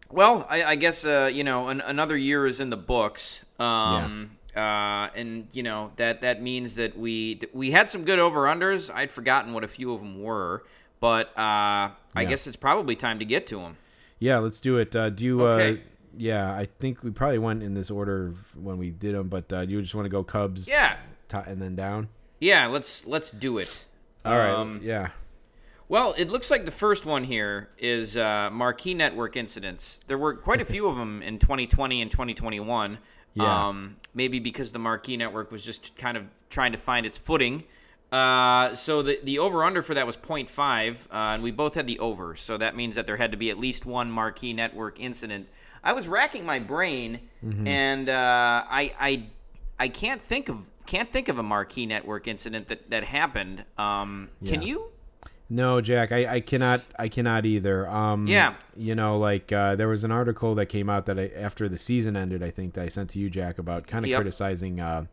Speaker 2: well, I, I guess uh, you know an, another year is in the books. Um, uh, and you know that that means that we that we had some good over unders. I'd forgotten what a few of them were, but uh, I
Speaker 1: Yeah.
Speaker 2: guess it's probably time to get to them.
Speaker 1: Yeah, let's do it. Uh, do you? Uh,
Speaker 2: Okay.
Speaker 1: yeah, I think we probably went in this order when we did them, but uh, you just want to go Cubs?
Speaker 2: Yeah.
Speaker 1: to- and then down.
Speaker 2: Yeah, let's let's do it.
Speaker 1: All right.
Speaker 2: Um,
Speaker 1: yeah.
Speaker 2: Well, it looks like the first one here is uh, marquee network incidents. There were quite a few of them in 2020 and 2021.
Speaker 1: Yeah.
Speaker 2: Um, maybe because the marquee network was just kind of trying to find its footing. Uh, so the the over under for that was 0.5, uh, and we both had the over. So that means that there had to be at least one marquee network incident. I was racking my brain,
Speaker 1: Mm-hmm.
Speaker 2: and uh, I I I can't think of can't think of a marquee network incident that that happened. Um, Can you?
Speaker 1: No, Jack, I, I cannot I cannot either. Um
Speaker 2: Yeah.
Speaker 1: You know, like uh, there was an article that came out that I, after the season ended, I think that I sent to you, Jack, about kind of
Speaker 2: Yep.
Speaker 1: criticizing uh,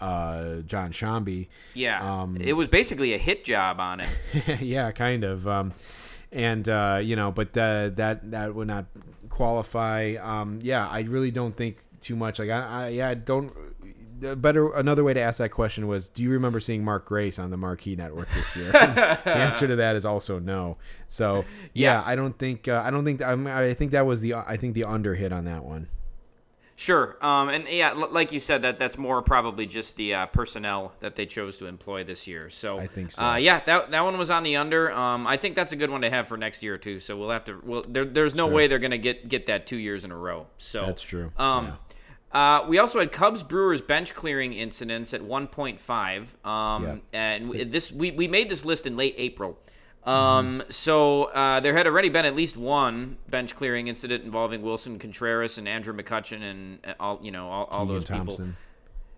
Speaker 1: uh, Jon Sciambi.
Speaker 2: Yeah,
Speaker 1: Um,
Speaker 2: it was basically a hit job on him.
Speaker 1: yeah, kind of. Um, and uh, you know, but uh, that that would not qualify. Um, yeah, I really don't think too much. Like, I, I yeah, I don't. Better another way to ask that question was, do you remember seeing Mark Grace on the Marquee Network this year? the answer to that is also no. So yeah,
Speaker 2: Yeah.
Speaker 1: I don't think uh, I don't think I'm, I think that was the I think the under hit on that one.
Speaker 2: Sure, um, and yeah, l- like you said, that that's more probably just the uh, personnel that they chose to employ this year. So
Speaker 1: I think so.
Speaker 2: Uh, yeah, that that one was on the under. Um, I think that's a good one to have for next year too. So we'll have to. Well, there, there's no
Speaker 1: Sure.
Speaker 2: way they're gonna get get that two years in a row. So
Speaker 1: That's true,
Speaker 2: Um, Uh, we also had Cubs Brewers bench clearing incidents at 1.5. Um,
Speaker 1: Yeah.
Speaker 2: And we, this we, we made this list in late April. Um,
Speaker 1: Mm-hmm.
Speaker 2: So uh, there had already been at least one bench clearing incident involving Willson Contreras and Andrew McCutchen and uh, all you know all, all those people.
Speaker 1: Thompson.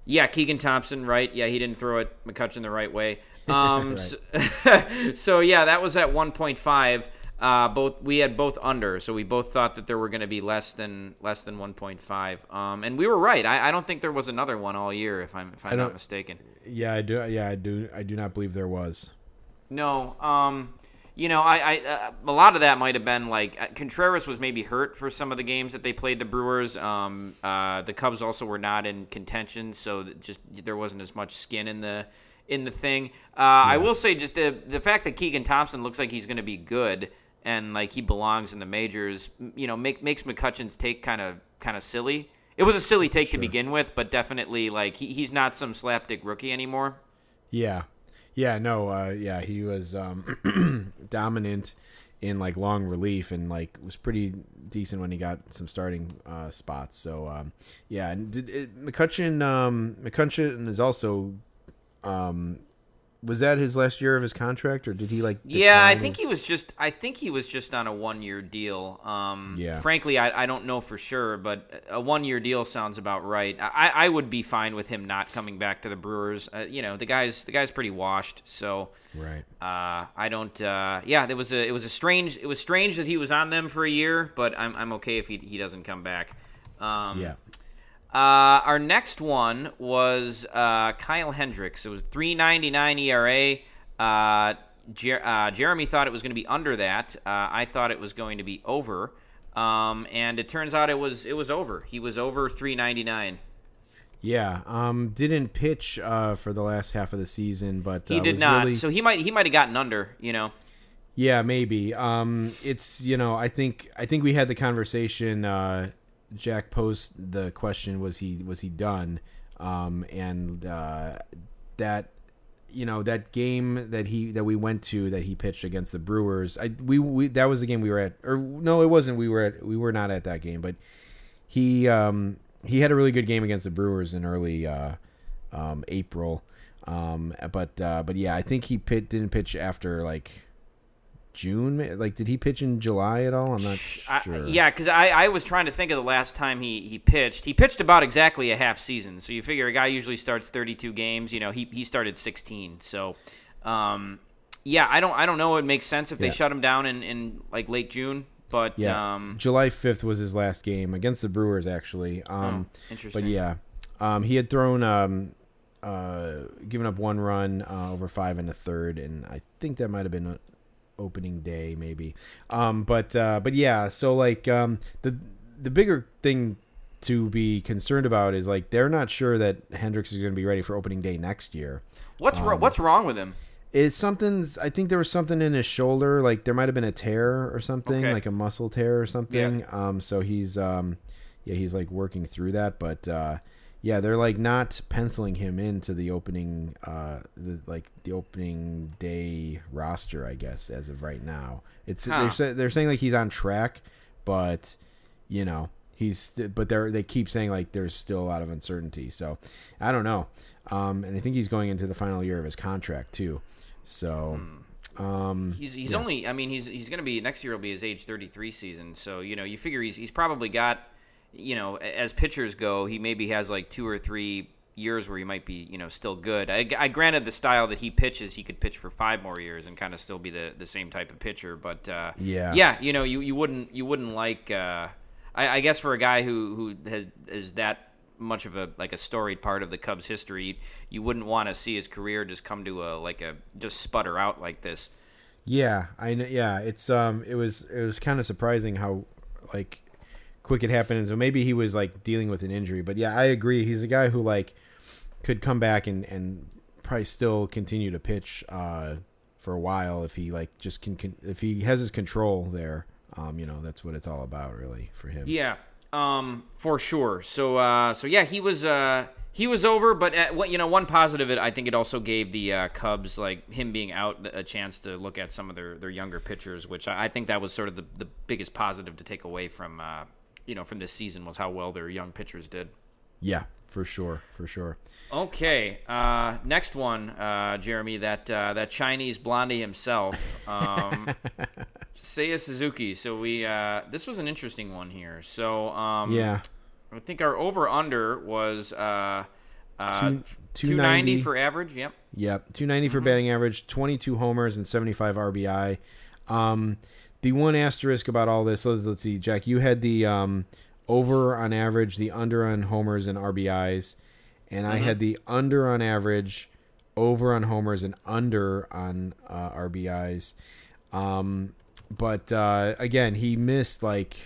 Speaker 2: Yeah, Keegan Thompson, right? Yeah, he didn't throw it McCutchen the right way. Um,
Speaker 1: Right.
Speaker 2: so, so, yeah, that was at 1.5. Uh, both we had both under, so we both thought that there were going to be less than less than 1.5. Um, and we were right. I, I don't think there was another one all year, if I'm if I'm not mistaken.
Speaker 1: Yeah, I do. Yeah, I do. I do not believe there was.
Speaker 2: No, um, you know, I, I uh, a lot of that might have been like uh, Contreras was maybe hurt for some of the games that they played the Brewers. Um, uh, the Cubs also were not in contention, so just there wasn't as much skin in the in the thing. Uh, I will say just the the fact that Keegan Thompson looks like he's going to be good and like he belongs in the majors, you know, make, makes McCutchen's take kind of kind of silly. It was a silly take to begin with, but definitely like he, he's not some slapdick rookie anymore.
Speaker 1: Yeah, Yeah, no, uh, yeah, he was um, dominant in like long relief and like was pretty decent when he got some starting uh, spots. So um, yeah, and did, it, McCutchen um, McCutchen is also um, was that his last year of his contract or did he like?
Speaker 2: Yeah, I think
Speaker 1: his-
Speaker 2: he was just. I think he was just on a one-year deal. Um,
Speaker 1: Yeah.
Speaker 2: Frankly, I, I don't know for sure, but a one-year deal sounds about right. I, I would be fine with him not coming back to the Brewers. Uh, you know, the guy's the guy's pretty washed. So
Speaker 1: right.
Speaker 2: uh, I don't. Uh, yeah, it was a it was a strange. It was strange that he was on them for a year, but I'm I'm okay if he he doesn't come back. Um,
Speaker 1: Yeah.
Speaker 2: Uh, our next one was uh, Kyle Hendricks. It was 3.99 ERA. Uh, Jer- uh, Jeremy thought it was going to be under that. Uh, I thought it was going to be over. Um, and it turns out it was it was over. He was over 3.99.
Speaker 1: Yeah. Um, didn't pitch uh, for the last half of the season, but
Speaker 2: He did not.
Speaker 1: really-
Speaker 2: So he might he might have gotten under. You know.
Speaker 1: Yeah, maybe. Um, it's you know, I think I think we had the conversation. Jack posed the question: Was he was he done? Um, and uh, that you know that game that he that we went to that he pitched against the Brewers. I we, we that was the game we were at, or no, it wasn't. We were at we were not at that game, but he um he had a really good game against the Brewers in early uh, um, April. Um, but uh, but yeah, I think he pit, didn't pitch after like June. Like, did he pitch in July at all? I'm not
Speaker 2: I,
Speaker 1: sure.
Speaker 2: yeah, because I, I was trying to think of the last time he, he pitched. He pitched about exactly a half season. So you figure a guy usually starts 32 games. You know, he, he started 16. So, um, yeah, I don't I don't know. It makes sense if they shut him down in, in like late June. But
Speaker 1: yeah.
Speaker 2: um,
Speaker 1: July 5th was his last game against the Brewers, actually. Um,
Speaker 2: Oh, interesting.
Speaker 1: But yeah, um, he had thrown, um, uh, given up one run uh, over five and a third, and I think that might have been opening day, maybe. Um, but uh, but yeah, so like um, the the bigger thing to be concerned about is like they're not sure that Hendricks is going to be ready for opening day next year.
Speaker 2: what's
Speaker 1: um,
Speaker 2: wro- what's wrong with him?
Speaker 1: It's something. I think there was something in his shoulder. Like there might have been a tear or something,
Speaker 2: Okay.
Speaker 1: like a muscle tear or something. Um. So he's um, yeah, he's like working through that. But uh, yeah, they're like not penciling him into the opening uh, the like the opening day roster. I guess as of right now, it's
Speaker 2: Huh.
Speaker 1: they're they're saying like he's on track, but you know he's st- but they're they keep saying like there's still a lot of uncertainty. So I don't know. Um, and I think he's going into the final year of his contract too. So, um,
Speaker 2: He's he's
Speaker 1: yeah.
Speaker 2: only. I mean, he's he's going to be next year. Will be his age 33 season. So you know, you figure he's he's probably got, you know, as pitchers go, he maybe has like two or three years where he might be, you know, still good. I, I granted the style that he pitches, he could pitch for five more years and kind of still be the the same type of pitcher. But uh,
Speaker 1: Yeah.
Speaker 2: yeah, you know, you you wouldn't you wouldn't like. Uh, I, I guess for a guy who who has is that much of a like a storied part of the Cubs history, you wouldn't want to see his career just come to a like a just sputter out like this.
Speaker 1: yeah, I know. Yeah, it's um, it was it was kind of surprising how like quick it happened. So maybe he was like dealing with an injury, but yeah, I agree. He's a guy who like could come back and and probably still continue to pitch uh for a while if he like just can, can if he has his control there. Um, you know, that's what it's all about, really, for him.
Speaker 2: Yeah, um, for sure. So, uh, so yeah, he was uh, he was over, but at, what you know, one positive, it I think it also gave the uh, Cubs like him being out a chance to look at some of their, their younger pitchers, which I, I think that was sort of the, the biggest positive to take away from uh, you know from this season was how well their young pitchers did.
Speaker 1: Yeah, for sure, for sure.
Speaker 2: Okay, uh, next one, uh, Jeremy, that uh, that Chinese blondie himself, um, Seiya Suzuki. So we uh, this was an interesting one here. So um,
Speaker 1: Yeah.
Speaker 2: I think our over under was uh, uh, 290
Speaker 1: 290.
Speaker 2: for average. Yep.
Speaker 1: Yep, 290 for batting average, 22 homers and 75 RBI. Um, the one asterisk about all this, let's, let's see, Jack, you had the um, over on average, the under on homers and RBIs, and I had the under on average, over on homers and under on uh, RBIs. Um, but uh, again, he missed like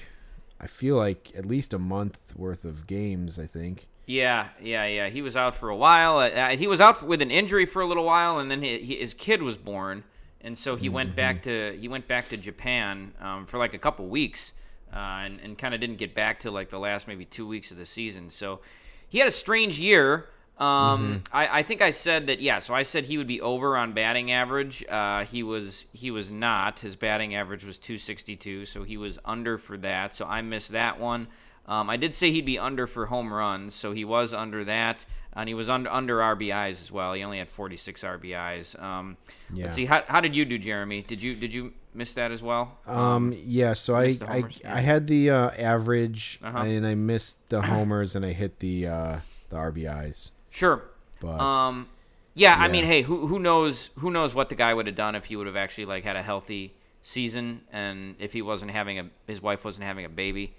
Speaker 1: I feel like at least a month worth of games. I think.
Speaker 2: Yeah, yeah, yeah. He was out for a while. Uh, Uh, he was out with an injury for a little while, and then he, he, his kid was born, and so he went back to he went back to Japan um, for like a couple weeks, uh, and, and kind of didn't get back to like the last maybe two weeks of the season. So he had a strange year. Um, I, I think I said that. Yeah, so I said he would be over on batting average. Uh, he was he was not. His batting average was 262, so he was under for that. So I missed that one. Um, I did say he'd be under for home runs, so he was under that, and he was under under RBIs as well. He only had 46 RBIs. Um,
Speaker 1: Yeah.
Speaker 2: Let's see. How, how did you do, Jeremy? Did you did you miss that as well?
Speaker 1: Um, yeah, so I I. I had the uh, average
Speaker 2: Uh-huh.
Speaker 1: and I missed the homers and I hit the uh, the RBIs.
Speaker 2: Sure.
Speaker 1: But
Speaker 2: Um, yeah, I mean, hey, who who knows who knows what the guy would have done if he would have actually like had a healthy season and if he wasn't having a his wife wasn't having a baby.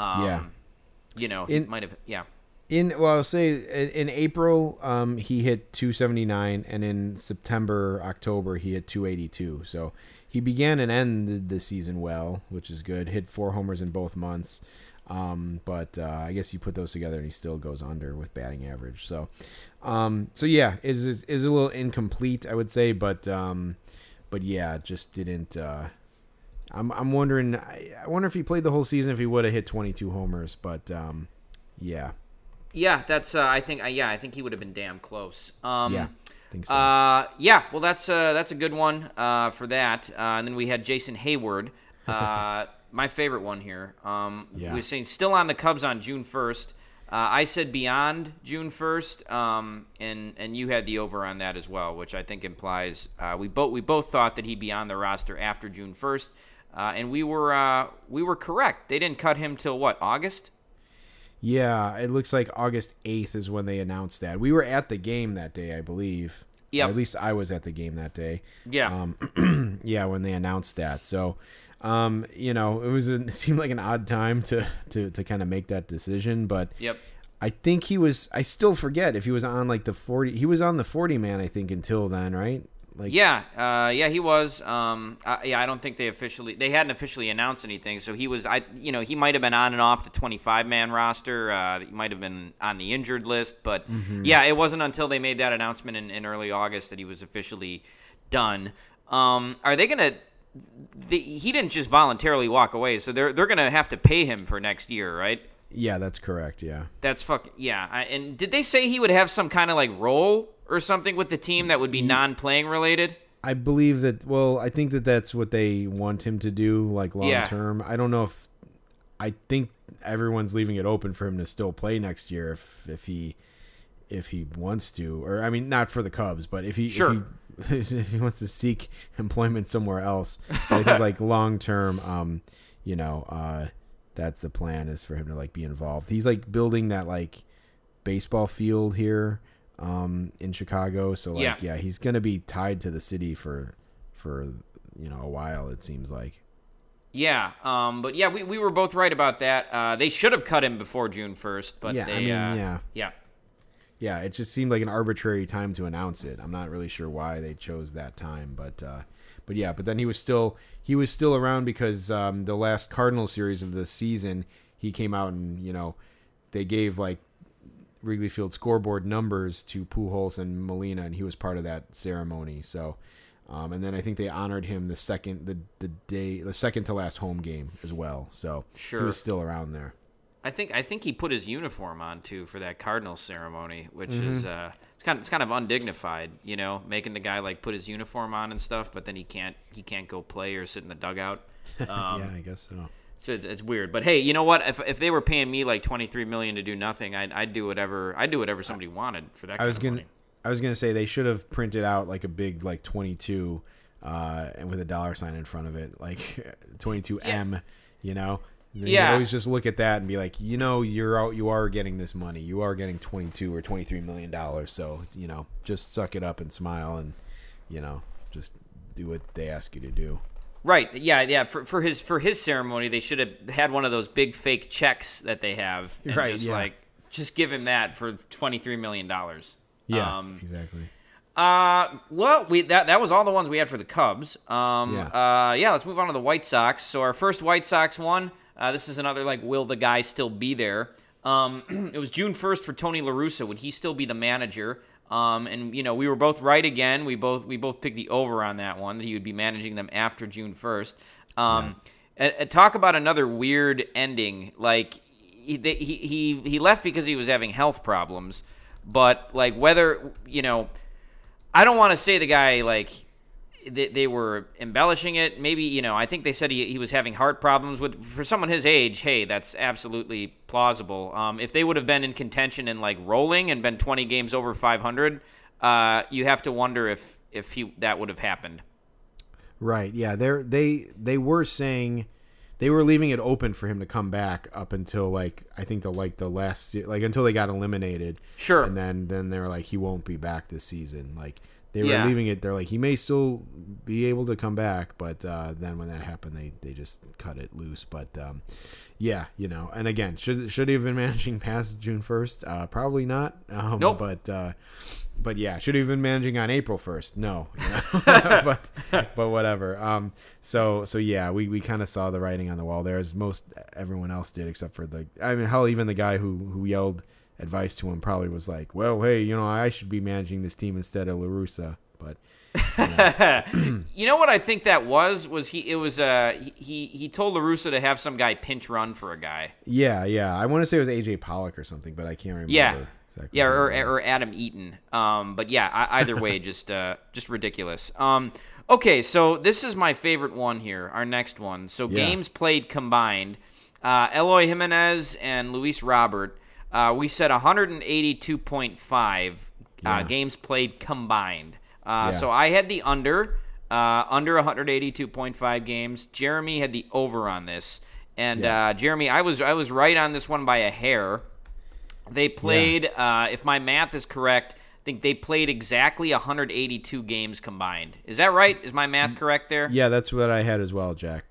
Speaker 2: Um,
Speaker 1: Yeah.
Speaker 2: You know, he
Speaker 1: In-
Speaker 2: might have. Yeah.
Speaker 1: in well, I'll say in, in April, um, he hit 279, and in September, October, he hit 282. So he began and ended the season well, which is good. Hit four homers in both months. Um, but uh, I guess you put those together, and he still goes under with batting average. So, um, so yeah, is is a little incomplete, I would say, but um, but yeah, just didn't. Uh, I'm I'm wondering. I, I wonder if he played the whole season if he would have hit 22 homers, but um, yeah,
Speaker 2: Yeah, that's. Uh, I think. Uh, yeah, I think he would have been damn close. Um,
Speaker 1: yeah, so.
Speaker 2: Uh, yeah, well, that's uh, that's a good one uh, for that. Uh, and then we had Jason Heyward, uh, my favorite one here. Um,
Speaker 1: Yeah.
Speaker 2: We were saying still on the Cubs on June first. Uh, I said beyond June first, um, and and you had the over on that as well, which I think implies uh, we both we both thought that he'd be on the roster after June first, uh, and we were uh, we were correct. They didn't cut him till what August.
Speaker 1: Yeah, it looks like August 8th is when they announced that. We were at the game that day, I believe. Yeah, at least I was at the game that day.
Speaker 2: Yeah.
Speaker 1: Um, yeah, when they announced that. So, um, you know, it was a, it seemed like an odd time to to to kind of make that decision, but
Speaker 2: Yep.
Speaker 1: I think he was I still forget if he was on like the 40 he was on the 40 man I think until then, right? Like
Speaker 2: Yeah, uh, yeah, he was. Um, uh, yeah, I don't think they officially they hadn't officially announced anything, so he was. I, you know, he might have been on and off the 25 man roster. Uh, he might have been on the injured list, but yeah, it wasn't until they made that announcement in, in early August that he was officially done. Um, are they gonna? The, he didn't just voluntarily walk away, so they're they're gonna have to pay him for next year, right?
Speaker 1: Yeah, that's correct, yeah.
Speaker 2: That's fuck yeah. I, and did they say he would have some kind of like role or something with the team that would be non-playing related?
Speaker 1: I believe that. Well, I think that that's what they want him to do, like long
Speaker 2: Yeah.
Speaker 1: term. I don't know if. I think everyone's leaving it open for him to still play next year if if he if he wants to, or I mean, not for the Cubs, but if he
Speaker 2: Sure.
Speaker 1: if he, if he wants to seek employment somewhere else. I think like long term, um, you know, uh, that's the plan is for him to like be involved. He's like building that like baseball field here um in Chicago so like
Speaker 2: Yeah.
Speaker 1: yeah, he's going to be tied to the city for for you know a while it seems like
Speaker 2: Yeah, um, but yeah, we, we were both right about that. Uh, they should have cut him before June first, but
Speaker 1: Yeah, I mean,
Speaker 2: uh,
Speaker 1: yeah.
Speaker 2: yeah,
Speaker 1: yeah it just seemed like an arbitrary time to announce it i'm not really sure why they chose that time but uh but yeah but then he was still he was still around because um the last cardinal series of the season he came out and you know they gave like Wrigley Field scoreboard numbers to Pujols and Molina, and he was part of that ceremony. So, um, and then I think they honored him the second the the day the second to last home game as well. So
Speaker 2: Sure.
Speaker 1: he was still around there.
Speaker 2: I think I think he put his uniform on too for that Cardinals ceremony, which
Speaker 1: Mm-hmm.
Speaker 2: is uh, it's kind of it's kind of undignified, you know, making the guy like put his uniform on and stuff, but then he can't he can't go play or sit in the dugout. Um,
Speaker 1: yeah, I guess so.
Speaker 2: So it's, it's weird, but hey, you know what? If, if they were paying me like twenty three million to do nothing, I'd, I'd do whatever I'd do whatever somebody wanted for that.
Speaker 1: I was gonna
Speaker 2: money.
Speaker 1: I was gonna say they should have printed out like a big like twenty two, uh, and with a dollar sign in front of it, like twenty two M. You know.
Speaker 2: Yeah.
Speaker 1: always just look at that and be like, you know, you're out, you are getting this money. You are getting twenty two or twenty three million dollars. So you know, just suck it up and smile, and you know, just do what they ask you to do.
Speaker 2: Right? Yeah, yeah. For, for his for his ceremony, they should have had one of those big fake checks that they have, and
Speaker 1: Right,
Speaker 2: just
Speaker 1: yeah.
Speaker 2: like just give him that for twenty three million dollars.
Speaker 1: Yeah,
Speaker 2: Um,
Speaker 1: exactly.
Speaker 2: Uh, well, we that that was all the ones we had for the Cubs. Um,
Speaker 1: Yeah.
Speaker 2: uh, yeah. Let's move on to the White Sox. So our first White Sox one. Uh, this is another like, will the guy still be there? Um, it was June first for Tony La Russa. Would he still be the manager? Um, and you know we were both right again. We both we both picked the over on that one that he would be managing them after June first. Um, and- and talk about another weird ending. Like he, he he he left because he was having health problems. but like whether you know, I don't want to say the guy like they, they were embellishing it. Maybe you know, I think they said he, he was having heart problems. With for someone his age, hey, that's absolutely plausible. Um, if they would have been in contention and like rolling and been 20 games over 500, uh, you have to wonder if if he that would have happened.
Speaker 1: Right. Yeah. They're they they were saying they were leaving it open for him to come back up until like I think the like the last like until they got eliminated.
Speaker 2: Sure.
Speaker 1: And then then they were like he won't be back this season. Like they were
Speaker 2: Yeah.
Speaker 1: leaving it. They're like he may still be able to come back, but uh, then when that happened, they they just cut it loose. But um, yeah, you know. And again, should should he have been managing past June first? Uh, probably not. Um,
Speaker 2: Nope.
Speaker 1: But uh, but yeah, should he have been managing on April first? No, you know? but but whatever. Um, so so yeah, we, we kind of saw the writing on the wall there, as most everyone else did, except for the. I mean, hell, even the guy who who yelled advice to him probably was like, "Well, hey, you know, I should be managing this team instead of La Russa." But
Speaker 2: you know what I think that was was he it was uh he- he he told La Russa to have some guy pinch run for a guy.
Speaker 1: yeah, yeah, I want to say it was AJ Pollock or something, but I can't remember.
Speaker 2: Yeah.
Speaker 1: exactly
Speaker 2: Yeah, or, or Adam Eaton. Um, but yeah, I, either way, just uh, just ridiculous. Um, okay, so this is my favorite one here. Our next one. So
Speaker 1: Yeah.
Speaker 2: games played combined. Uh, Eloy Jimenez and Luis Robert. Uh, we said 182.5 uh,
Speaker 1: Yeah.
Speaker 2: games played combined. Uh,
Speaker 1: Yeah.
Speaker 2: So I had the under, uh, under 182.5 games. Jeremy had the over on this, and
Speaker 1: Yeah.
Speaker 2: uh, Jeremy, I was I was right on this one by a hair. They played, uh, if my math is correct, I think they played exactly 182 games combined. Is that right? Is my math correct there?
Speaker 1: Yeah, that's what I had as well, Jack.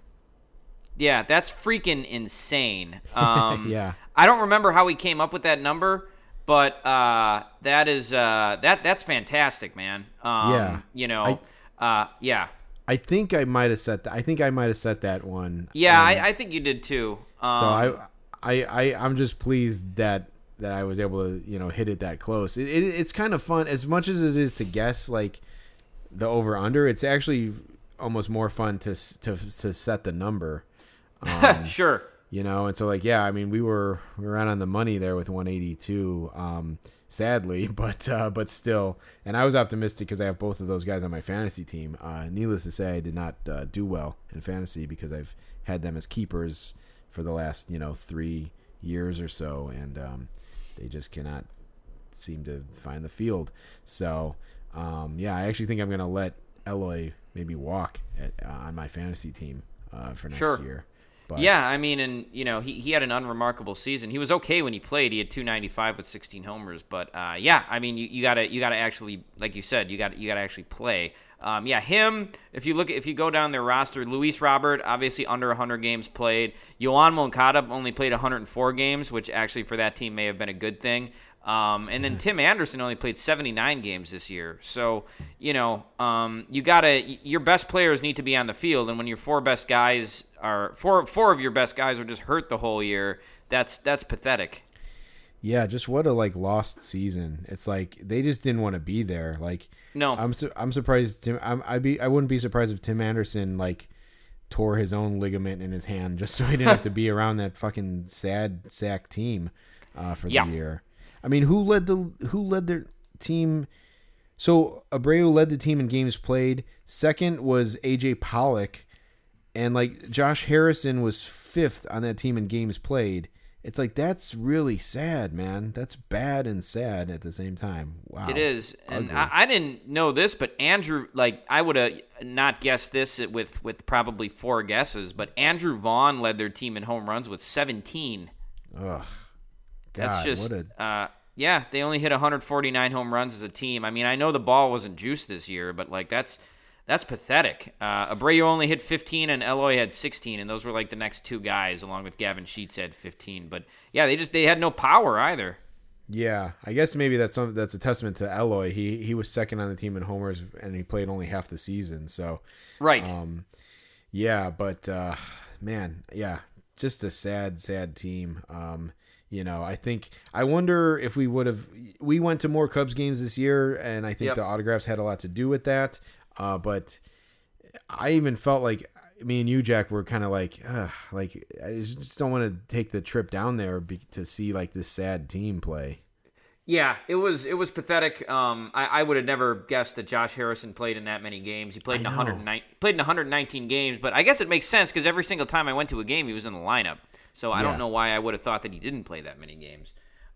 Speaker 2: Yeah, that's freaking insane. Um,
Speaker 1: Yeah.
Speaker 2: I don't remember how we came up with that number, but uh, that is uh, that that's fantastic, man. Um,
Speaker 1: Yeah.
Speaker 2: you know, uh, yeah,
Speaker 1: I think I might have set that. I think I might have set that one.
Speaker 2: yeah.
Speaker 1: um,
Speaker 2: I, I think you did too. Um,
Speaker 1: So I, I, I, I'm just pleased that that I was able to, you know, hit it that close. It, it, it's kind of fun as much as it is to guess like the over under. It's actually almost more fun to to to set the number. Um,
Speaker 2: sure.
Speaker 1: You know, and so like yeah, I mean we were we were right on the money there with 182. Um, sadly, but uh, but still, and I was optimistic because I have both of those guys on my fantasy team. Uh, needless to say, I did not uh, do well in fantasy because I've had them as keepers for the last you know three years or so, and um, they just cannot seem to find the field. So um, yeah, I actually think I'm gonna let Eloy maybe walk at, uh, on my fantasy team uh, for next
Speaker 2: Sure.
Speaker 1: year. But,
Speaker 2: Yeah, I mean, and you know, he, he had an unremarkable season. He was okay when he played. He had 295 with 16 homers, but uh, yeah, I mean, you, you gotta you gotta actually, like you said, you got you gotta actually play. Um, yeah, him. If you look, at, if you go down their roster, Luis Robert obviously under 100 games played. Yoán Moncada only played 104 games, which actually for that team may have been a good thing. Um, and then Tim Anderson only played 79 games this year. So, you know, um, you gotta your best players need to be on the field, and when your four best guys are four four of your best guys are just hurt the whole year, that's that's pathetic.
Speaker 1: Yeah, just what a like lost season. It's like they just didn't want to be there. Like
Speaker 2: No.
Speaker 1: I'm su- I'm surprised. Tim, I'm, I'd be I wouldn't be surprised if Tim Anderson like tore his own ligament in his hand just so he didn't have to be around that fucking sad sack team uh, for
Speaker 2: Yeah.
Speaker 1: the year. I mean, who led the who led their team? So Abreu led the team in games played. Second was AJ Pollock, and like Josh Harrison was fifth on that team in games played. It's like that's really sad, man. That's bad and sad at the same time. Wow,
Speaker 2: It is, and I, I didn't know this, but Andrew, like I would have not guessed this with with probably four guesses, but Andrew Vaughn led their team in home runs with 17.
Speaker 1: Ugh.
Speaker 2: That's just,
Speaker 1: a
Speaker 2: uh, yeah, they only hit 149 home runs as a team. I mean, I know the ball wasn't juiced this year, but like that's that's pathetic. Uh, Abreu only hit 15, and Eloy had 16, and those were like the next two guys, along with Gavin Sheets had 15. But yeah, they just they had no power either.
Speaker 1: Yeah, I guess maybe that's some that's a testament to Eloy. He he was second on the team in homers and he played only half the season. So,
Speaker 2: Right.
Speaker 1: um, yeah, but uh, man, yeah, just a sad, sad team. Um, you know, I think I wonder if we would have we went to more Cubs games this year, and I think
Speaker 2: Yep.
Speaker 1: the autographs had a lot to do with that. Uh, but I even felt like me and you, Jack, were kind of like, Ugh, like I just don't want to take the trip down there be, to see like this sad team play.
Speaker 2: Yeah, it was it was pathetic. Um, I, I would have never guessed that Josh Harrison played in that many games. He played in
Speaker 1: I
Speaker 2: 109 played in 119 games, but I guess it makes sense because every single time I went to a game, he was in the lineup. So I
Speaker 1: Yeah.
Speaker 2: don't know why I would have thought that he didn't play that many games.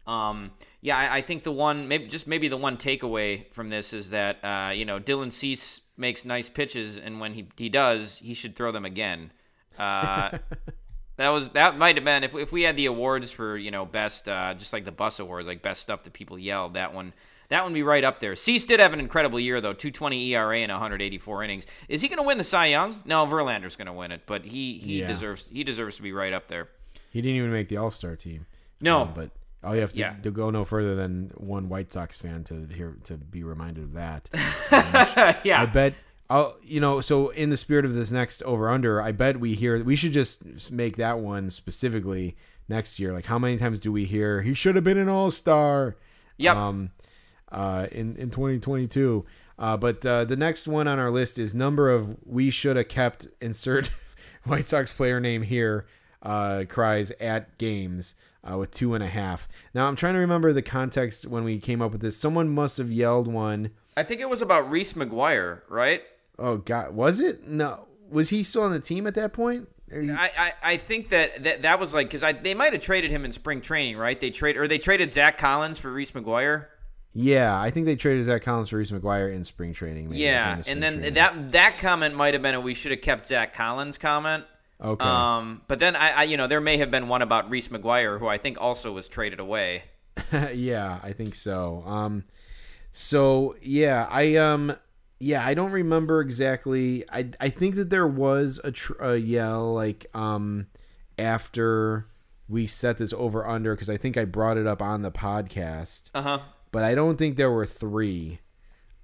Speaker 2: Um, yeah, I, I think the one maybe just maybe the one takeaway from this is that uh, you know Dylan Cease makes nice pitches, and when he he does, he should throw them again. Uh, that was that might have been if if we had the awards for you know best uh, just like the bus awards like best stuff that people yelled that one that one would be right up there. Cease did have an incredible year though, 220 ERA and 184 innings. Is he going to win the Cy Young? No, Verlander's going to win it, but he he
Speaker 1: Yeah.
Speaker 2: deserves he deserves to be right up there.
Speaker 1: He didn't even make the All Star team.
Speaker 2: No.
Speaker 1: Um, but all you have to,
Speaker 2: Yeah.
Speaker 1: to go no further than one White Sox fan to hear to be reminded of that.
Speaker 2: yeah,
Speaker 1: I bet. I'll, you know, so in the spirit of this next over under, I bet we hear we should just make that one specifically next year. Like, how many times do we hear he should have been an All Star?
Speaker 2: Yep.
Speaker 1: Um, uh, in in 2022. Uh, but uh, the next one on our list is number of we should have kept insert White Sox player name here. Uh, cries at games uh, with two and a half. Now I'm trying to remember the context when we came up with this. Someone must have yelled one.
Speaker 2: I think it was about Reese McGuire, right?
Speaker 1: Oh God, was it? No, was he still on the team at that point? He-
Speaker 2: I, I, I think that, that that was like because I they might have traded him in spring training, right? They trade or they traded Zack Collins for Reese McGuire.
Speaker 1: yeah, I think they traded Zack Collins for Reese McGuire in spring training. maybe,
Speaker 2: Yeah,
Speaker 1: spring
Speaker 2: and then
Speaker 1: training.
Speaker 2: that that comment might have been a we should have kept Zack Collins comment.
Speaker 1: Okay.
Speaker 2: Um, but then I, I, you know, there may have been one about Reese McGuire, who I think also was traded away.
Speaker 1: yeah, I think so. Um, so yeah, I um, yeah, I don't remember exactly. I I think that there was a, tr- a yell like um after we set this over under because I think I brought it up on the podcast,
Speaker 2: Uh huh.
Speaker 1: but I don't think there were three.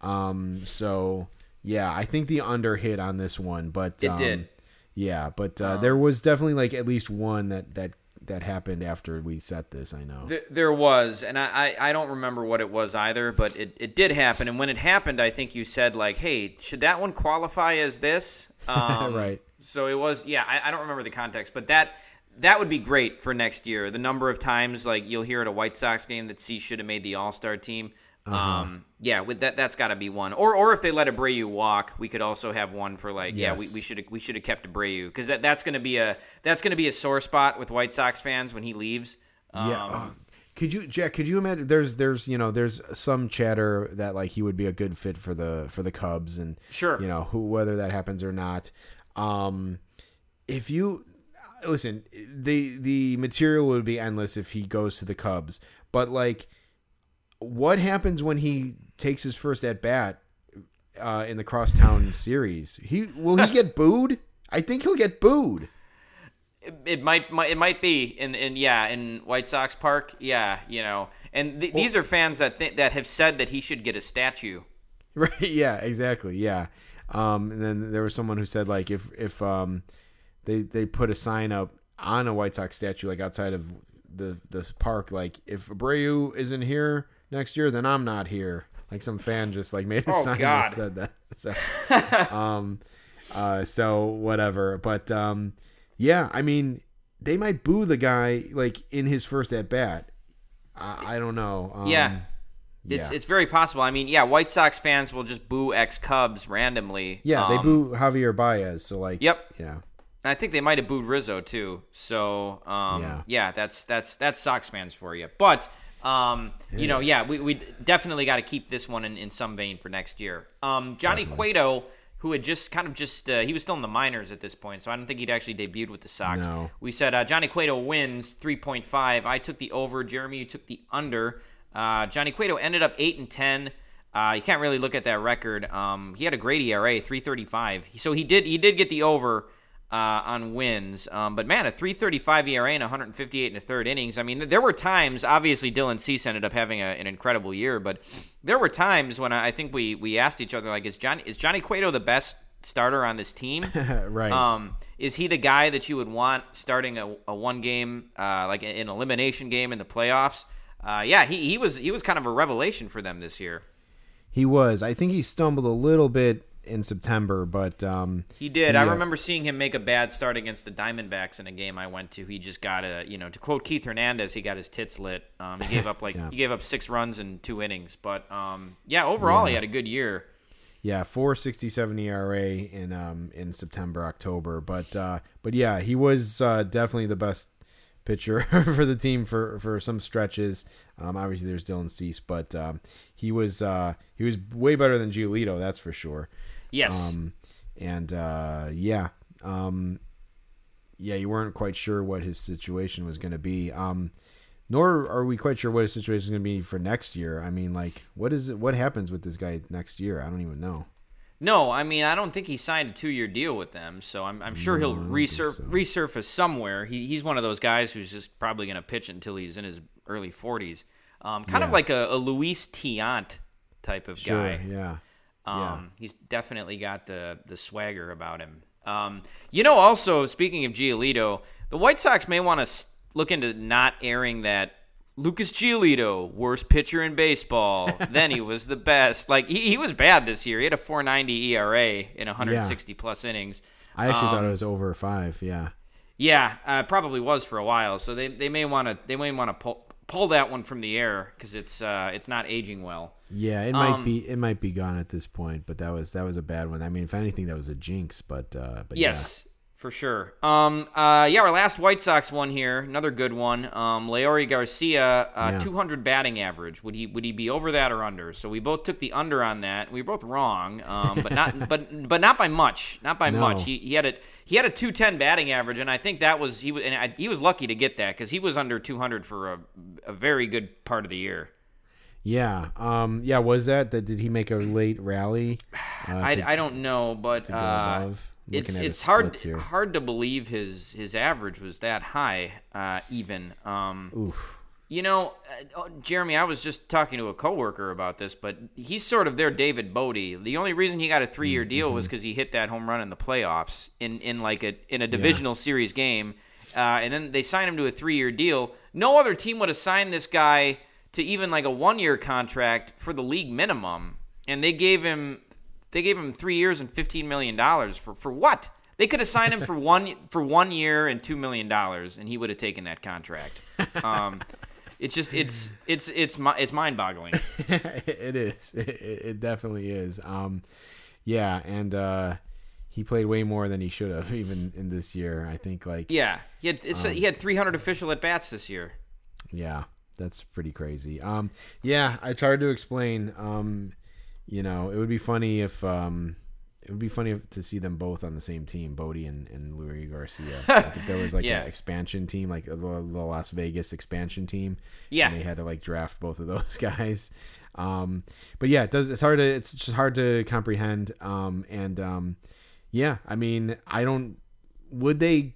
Speaker 1: Um, so yeah, I think the under hit on this one, but
Speaker 2: It
Speaker 1: um,
Speaker 2: did.
Speaker 1: Yeah, but uh, there was definitely like at least one that that that happened after we set this. I know.
Speaker 2: There, there was, and I, I, I don't remember what it was either, but it, it did happen. And when it happened, I think you said like, "Hey, should that one qualify as this?" Um,
Speaker 1: Right.
Speaker 2: So it was, yeah. I, I don't remember the context, but that that would be great for next year. The number of times like you'll hear at a White Sox game that Cease should have made the All Star team.
Speaker 1: Uh-huh.
Speaker 2: Um, yeah, with that, that's got to be one. Or, or if they let Abreu walk, we could also have one for like, yeah, we we should have we should have kept Abreu because that, that's going to be a that's going to be a sore spot with White Sox fans when he leaves. Um,
Speaker 1: Yeah. oh, Could you, Jack? Could you imagine? There's, there's, you know, there's some chatter that like he would be a good fit for the for the Cubs, and
Speaker 2: Sure.
Speaker 1: you know, who whether that happens or not. Um, if you listen, the the material would be endless if he goes to the Cubs, but like, what happens when he takes his first at bat uh, in the crosstown series? He will he get booed? I think he'll get booed.
Speaker 2: It, it might, might it might be in in yeah in White Sox Park yeah you know and th- these are fans that th- that have said that he should get a statue
Speaker 1: Right. Yeah. Exactly. Yeah. Um, and then there was someone who said like if if um they they put a sign up on a White Sox statue like outside of the the park like if Abreu isn't here next year then I'm not here. Like some fan just like made a
Speaker 2: Oh,
Speaker 1: sign
Speaker 2: God.
Speaker 1: that said that. So um uh so whatever. But um yeah, I mean they might boo the guy like in his first at bat. I, I don't know. Um,
Speaker 2: yeah it's
Speaker 1: yeah.
Speaker 2: it's very possible I mean yeah White Sox fans will just boo ex Cubs randomly
Speaker 1: Yeah, they
Speaker 2: Um,
Speaker 1: boo Javier Baez. So like,
Speaker 2: Yep.
Speaker 1: yeah,
Speaker 2: I think they might have booed Rizzo too. So um,
Speaker 1: Yeah.
Speaker 2: yeah. that's that's that's Sox fans for you. But um, you know, yeah, we, we definitely got to keep this one in, in some vein for next year. Um, Johnny Cueto, who had just kind of just uh, he was still in the minors at this point, so I don't think he'd actually debuted with the Sox.
Speaker 1: No.
Speaker 2: We said uh, Johnny Cueto wins three point five. I took the over. Jeremy, you took the under. Uh, Johnny Cueto ended up eight and ten. Uh, you can't really look at that record. Um, he had a great ERA, 3.35. So he did he did get the over uh, on wins. Um, but man, a 3.35 ERA and 158 in the third innings. I mean, there were times. Obviously, Dylan Cease ended up having a, an incredible year, but there were times when I, I think we we asked each other like, is Johnny is Johnny Cueto the best starter on this team?
Speaker 1: right.
Speaker 2: Um, is he the guy that you would want starting a, a one game, uh, like an elimination game in the playoffs? Uh, yeah, he, he was he was kind of a revelation for them this year.
Speaker 1: he was. I think he stumbled a little bit in September, but um,
Speaker 2: He did. I
Speaker 1: Yeah.
Speaker 2: remember seeing him make a bad start against the Diamondbacks in a game I went to. He just got a, you know, to quote Keith Hernandez, he got his tits lit. Um, he gave up like
Speaker 1: Yeah.
Speaker 2: he gave up six runs in two innings, but um, yeah, overall he had a good year.
Speaker 1: yeah, four sixty seven ERA in um in September October, but uh, but yeah, he was uh, definitely the best pitcher for the team for for some stretches. Um, obviously there's Dylan Cease, but um, he was uh, he was way better than Giolito, that's for sure.
Speaker 2: Yes.
Speaker 1: Um, and uh, yeah, um, yeah, you weren't quite sure what his situation was going to be. Um, nor are we quite sure what his situation is going to be for next year. I mean, like, what is it? What happens with this guy next year? I don't even know.
Speaker 2: No, I mean I don't think he signed a two-year deal with them, so I'm, I'm sure he'll resurf-
Speaker 1: so.
Speaker 2: resurface somewhere. He, he's one of those guys who's just probably going to pitch until he's in his early 40s, um, kind of like a, a Luis Tiant type of
Speaker 1: Sure.
Speaker 2: guy.
Speaker 1: Yeah.
Speaker 2: Um,
Speaker 1: Yeah.
Speaker 2: He's definitely got the the swagger about him. Um, you know, also speaking of Giolito, the White Sox may want to look into not airing that Lucas Giolito, worst pitcher in baseball. then he was the best. Like he, he was bad this year. He had a 4.90 ERA in 160 plus innings.
Speaker 1: I actually
Speaker 2: Um,
Speaker 1: thought it was over five. Yeah.
Speaker 2: Yeah, uh, probably was for a while. So they, they may want to they may want to pull pull that one from the air because it's uh, it's not aging well.
Speaker 1: Yeah, it might
Speaker 2: Um,
Speaker 1: be it might be gone at this point, but that was that was a bad one. I mean, if anything, that was a jinx. But uh, but
Speaker 2: Yes, for sure. Um, uh, yeah, our last White Sox one here, another good one. Um, Leury Garcia, uh,
Speaker 1: Yeah.
Speaker 2: 200 batting average. Would he would he be over that or under? So we both took the under on that. We were both wrong, um, but not but but not by much. Not by
Speaker 1: No.
Speaker 2: much. He, he had a he had a 210 batting average, and I think that was he was and I, he was lucky to get that because he was under 200 for a a very good part of the year.
Speaker 1: yeah, yeah. Um, yeah. Was that that? Did he make a late rally? Uh,
Speaker 2: I,
Speaker 1: to-
Speaker 2: I don't know, but uh? It's it's hard hard to believe his his average was that high. Uh, even um, you know, uh, oh, Jeremy, I was just talking to a coworker about this, but he's sort of their David Bote. The only reason he got a three year deal
Speaker 1: Mm-hmm.
Speaker 2: was because he hit that home run in the playoffs in in like a in a divisional series game, uh, and then they signed him to a three year deal. No other team would have signed this guy to even like a one year contract for the league minimum, and they gave him they gave him three years and fifteen million dollars for for what? They could have signed him for one for one year and two million dollars, and he would have taken that contract. Um, it's just it's it's it's it's mind boggling.
Speaker 1: it is. It, it definitely is. Um, yeah, and uh, he played way more than he should have, even in this year. I think, like,
Speaker 2: Yeah, he had it's, he had three hundred official at bats this year.
Speaker 1: yeah, that's pretty crazy. Um, yeah, it's hard to explain. Um, you know, it would be funny if um, it would be funny if, to see them both on the same team, Bote and and Louis Garcia. like if there was like
Speaker 2: Yeah.
Speaker 1: an expansion team, like the, the Las Vegas expansion team.
Speaker 2: Yeah.
Speaker 1: and they had to like draft both of those guys. Um, but yeah, it does. It's hard to. It's just hard to comprehend. Um, and um, yeah, I mean, I don't. Would they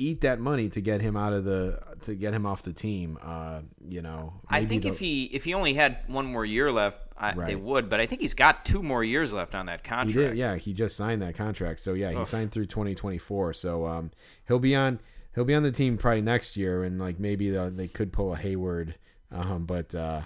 Speaker 1: eat that money to get him out of the to get him off the team? Uh, you know,
Speaker 2: I think if he if he only had one more year left, I, they would. But I think he's got two more years left on that
Speaker 1: He
Speaker 2: contract.
Speaker 1: did, yeah. He just signed that contract, so yeah, he signed through 2024. So um, he'll be on he'll be on the team probably next year, and like maybe the, they could pull a Heyward, um, but uh,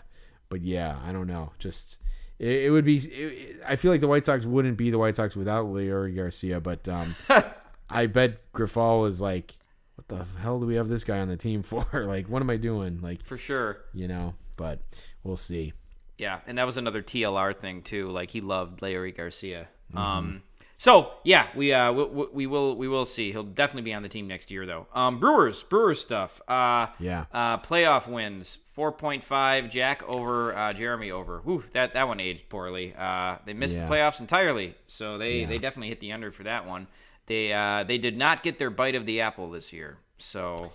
Speaker 1: but yeah, I don't know. Just it, it would be. It, I feel like the White Sox wouldn't be the White Sox without Leury Garcia, but um, I bet Grifol is like, what the hell do we have this guy on the team for? like, what am I doing? Like,
Speaker 2: for sure.
Speaker 1: you know, but we'll see.
Speaker 2: Yeah, and that was another TLR thing too. Like he loved Larry Garcia.
Speaker 1: Mm-hmm.
Speaker 2: Um, so yeah, we uh we, we- will we will see. He'll definitely be on the team next year though. Um, Brewers Brewers stuff. Uh,
Speaker 1: Yeah.
Speaker 2: Uh, playoff wins four point five. Jack over uh, Jeremy over. Whew, that that one aged poorly. Uh, they missed
Speaker 1: Yeah.
Speaker 2: the playoffs entirely. So they
Speaker 1: Yeah.
Speaker 2: they definitely hit the under for that one. They uh they did not get their bite of the apple this year. So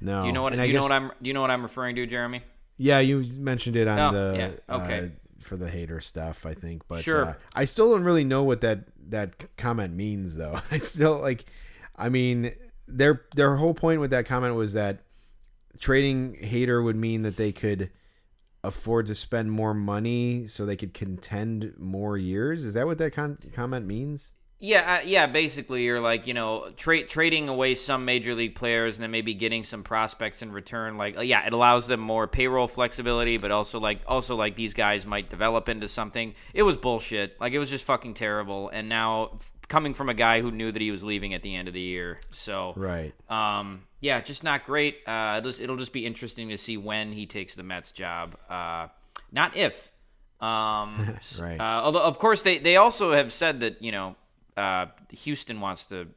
Speaker 1: No,
Speaker 2: do you know what
Speaker 1: and
Speaker 2: do
Speaker 1: I
Speaker 2: you know
Speaker 1: guess-
Speaker 2: what I'm do you know what I'm referring to, Jeremy?
Speaker 1: Yeah, you mentioned it on
Speaker 2: Oh,
Speaker 1: the
Speaker 2: yeah, okay.
Speaker 1: uh, for the Hader stuff, I think. But
Speaker 2: Sure.
Speaker 1: uh, I still don't really know what that that comment means, though. I still like. I mean, their their whole point with that comment was that trading Hader would mean that they could afford to spend more money so they could contend more years. Is that what that con- comment means?
Speaker 2: Yeah, uh, yeah. Basically, you're like you know tra- trading away some major league players and then maybe getting some prospects in return. Like, uh, yeah, it allows them more payroll flexibility, but also like also like these guys might develop into something. It was bullshit. Like it was just fucking terrible. And now coming from a guy who knew that he was leaving at the end of the year, so
Speaker 1: Right.
Speaker 2: um, yeah, just not great. Uh, it'll, just, it'll just be interesting to see when he takes the Mets job, uh, not if. Um,
Speaker 1: Right.
Speaker 2: Uh, although, of course, they, they also have said that you know uh, Houston wants to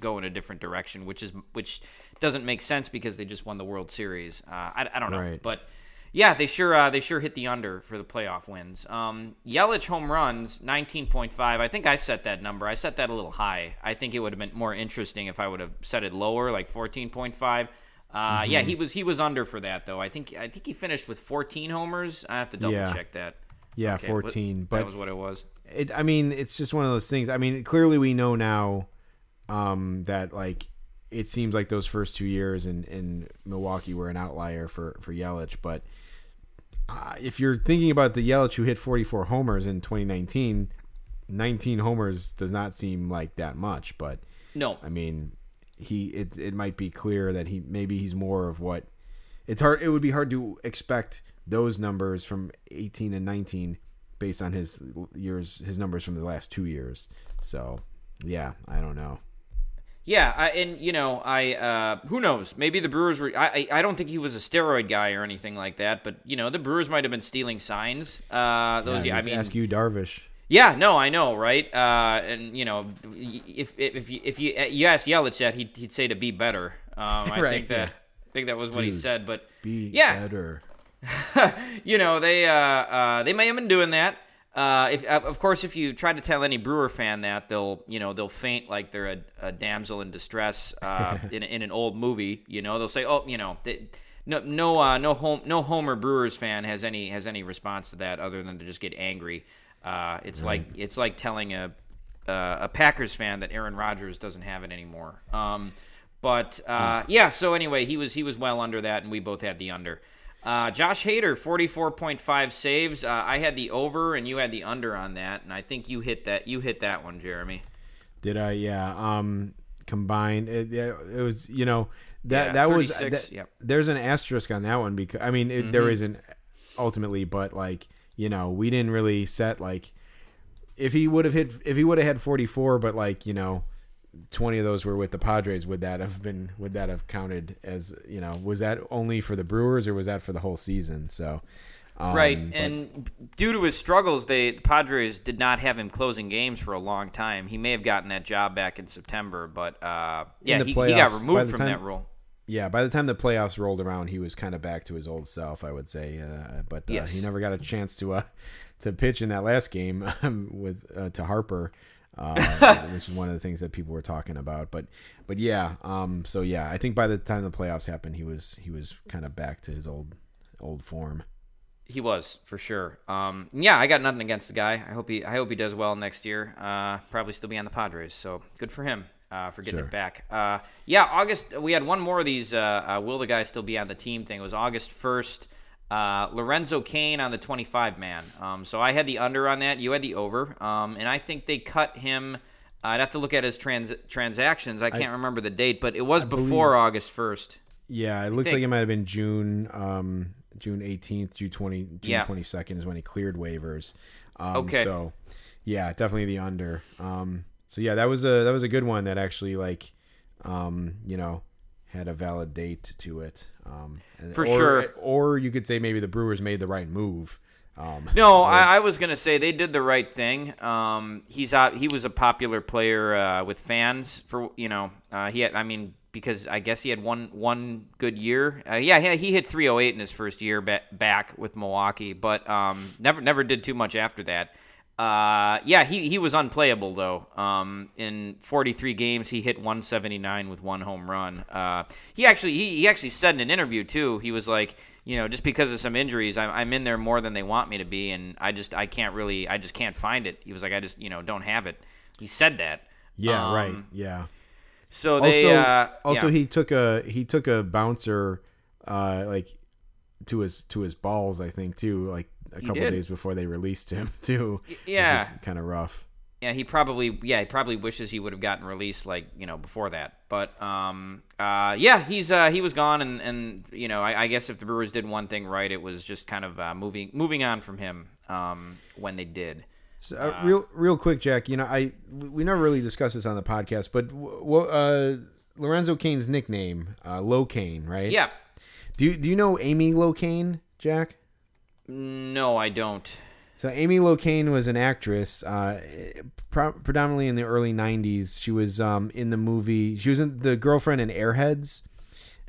Speaker 2: go in a different direction, which is which doesn't make sense because they just won the World Series. Uh, I, I don't know,
Speaker 1: Right.
Speaker 2: but yeah, they sure uh, they sure hit the under for the playoff wins. Um, Yelich home runs nineteen point five. I think I set that number. I set that a little high. I think it would have been more interesting if I would have set it lower, like fourteen point five. Uh, Yeah,
Speaker 1: Mm-hmm.
Speaker 2: he was he was under for that though. I think I think he finished with fourteen homers. I have to double
Speaker 1: Yeah.
Speaker 2: check that.
Speaker 1: Yeah,
Speaker 2: Okay, what-
Speaker 1: 14.
Speaker 2: that was what it was.
Speaker 1: It, I mean, it's just one of those things. I mean, clearly we know now um, that like it seems like those first two years in, in Milwaukee were an outlier for for Yelich. But uh, if you're thinking about the Yelich who hit 44 homers in 2019, 19 homers does not seem like that much. But
Speaker 2: No,
Speaker 1: I mean, he it it might be clear that he maybe he's more of what it's hard. It would be hard to expect those numbers from 18 and 19 based on his years, his numbers from the last two years. So, yeah, I don't know.
Speaker 2: Yeah, I, and you know, I uh, who knows? Maybe the Brewers were. I, I I don't think he was a steroid guy or anything like that. But you know, the Brewers might have been stealing signs. Uh, those, yeah, I mean,
Speaker 1: ask Yu Darvish.
Speaker 2: yeah, no, I know, right? Uh, and you know, if if if you, if you, you ask Yelich that, he'd, he'd say to be better. Um, I
Speaker 1: Right,
Speaker 2: think that
Speaker 1: yeah.
Speaker 2: I think that was what he said. But
Speaker 1: Be
Speaker 2: Yeah.
Speaker 1: better.
Speaker 2: you know, they uh, uh, they may have been doing that. Uh, if of course, if you try to tell any Brewer fan that, they'll you know they'll faint like they're a, a damsel in distress uh, in in an old movie. You know, they'll say, oh, you know, they, no no uh, no home no Homer Brewers fan has any has any response to that other than to just get angry. Uh, it's like it's like telling a uh, a Packers fan that Aaron Rodgers doesn't have it anymore. Um, but uh, yeah, so anyway, he was he was well under that, and we both had the under. Uh, Josh Hader, forty-four point five saves. Uh, I had the over, and you had the under on that, and I think you hit that. You hit that one, Jeremy.
Speaker 1: Did I? Yeah. Um, combined, it, it was you know that
Speaker 2: Yeah,
Speaker 1: that was that-
Speaker 2: yep. Mm-hmm.
Speaker 1: there's an asterisk on that one because I mean it, there isn't ultimately, but like you know we didn't really set like if he would have hit if he would have had 44, but like you know. 20 of those were with the Padres would that have been would that have counted as you know was that only for the Brewers or was that for the whole season so um,
Speaker 2: right,
Speaker 1: but-
Speaker 2: and due to his struggles, they the Padres did not have him closing games for a long time. He may have gotten that job back in September, but uh, yeah, he, he got removed from
Speaker 1: time-
Speaker 2: that role.
Speaker 1: yeah, by the time the playoffs rolled around, he was kind of back to his old self, I would say. Uh, but uh,
Speaker 2: Yes.
Speaker 1: he never got a chance to uh, to pitch in that last game um, with uh, to Harper, uh, which is one of the things that people were talking about. But but yeah, um, so yeah, I think by the time the playoffs happened, he was he was kind of back to his old old form.
Speaker 2: He was for sure. Um, yeah, I got nothing against the guy. I hope he I hope he does well next year. Uh, probably still be on the Padres, so good for him uh, for getting
Speaker 1: Sure.
Speaker 2: it back. Uh, yeah, August. We had one more of these. Uh, uh, will the guy still be on the team thing? It was August first. Uh, Lorenzo Cain on the 25 man. Um, so I had the under on that. You had the over. Um, and I think they cut him. I'd have to look at his trans- transactions. I can't remember the date, but it was before August 1st.
Speaker 1: Yeah, it looks like it might have been June um, June eighteenth, June twenty, June
Speaker 2: Yeah.
Speaker 1: twenty second is when he cleared waivers. Um,
Speaker 2: Okay.
Speaker 1: So yeah, definitely the under. Um, so yeah, that was a that was a good one that actually like um, you know had a valid date to it. Um, and-
Speaker 2: For
Speaker 1: or-
Speaker 2: sure.
Speaker 1: Or you could say maybe the Brewers made the right move. Um,
Speaker 2: No, I, I was gonna say they did the right thing. Um, he's uh, he was a popular player uh, with fans for you know uh, he had I mean because I guess he had one one good year. Uh, yeah, he, he hit 308 in his first year ba- back with Milwaukee, but um, never never did too much after that. Uh, yeah, he, he was unplayable though. Um, in 43 games, he hit 179 with one home run. Uh, he actually he, he actually said in an interview too. He was like, you know, just because of some injuries, I'm, I'm in there more than they want me to be, and I just I can't really I just can't find it. He was like, I just you know don't have it. He said that.
Speaker 1: yeah,
Speaker 2: Um,
Speaker 1: right. Yeah.
Speaker 2: So they
Speaker 1: also,
Speaker 2: uh,
Speaker 1: also
Speaker 2: yeah.
Speaker 1: he took a he took a bouncer uh like to his to his balls I think too like a couple days before they released him too
Speaker 2: yeah.
Speaker 1: kind of rough
Speaker 2: yeah, he probably yeah he probably wishes he would have gotten released like you know before that. But um, uh, yeah, he's uh, he was gone, and and you know I, I guess if the Brewers did one thing right, it was just kind of uh, moving moving on from him um, when they did.
Speaker 1: So, uh, real, real quick, Jack. You know, I we never really discussed this on the podcast, but what uh, Lorenzo Cain's nickname, uh, Lo Kane, right?
Speaker 2: Yeah.
Speaker 1: Do you do you know Amy Locane, Jack?
Speaker 2: No, I don't.
Speaker 1: So Amy Locane was an actress, uh, pro- predominantly in the early '90s. She was um, in the movie. She was in the girlfriend in Airheads.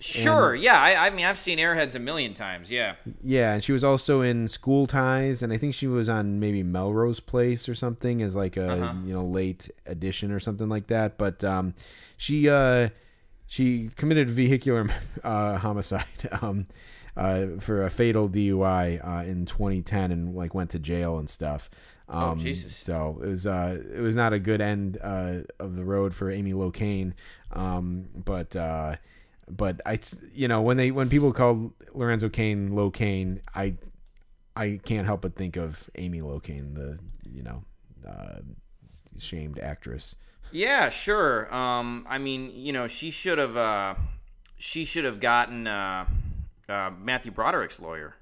Speaker 2: Sure. yeah. I, I mean, I've seen Airheads a million times. Yeah.
Speaker 1: Yeah, and she was also in School Ties, and I think she was on maybe Melrose Place or something as like a
Speaker 2: Uh-huh.
Speaker 1: you know late edition or something like that. But um, she uh, she committed vehicular uh, homicide um, uh, for a fatal DUI uh, in 2010, and like went to jail and stuff. Um,
Speaker 2: Oh, Jesus.
Speaker 1: So it was uh, it was not a good end uh, of the road for Amy Locane, um, but. Uh, but I, you know, when they when people call Lorenzo Cain Locane, I, I can't help but think of Amy Locane, the you know, uh, shamed actress.
Speaker 2: Yeah, sure. Um, I mean, you know, she should have uh, she should have gotten uh, Matthew Broderick's lawyer.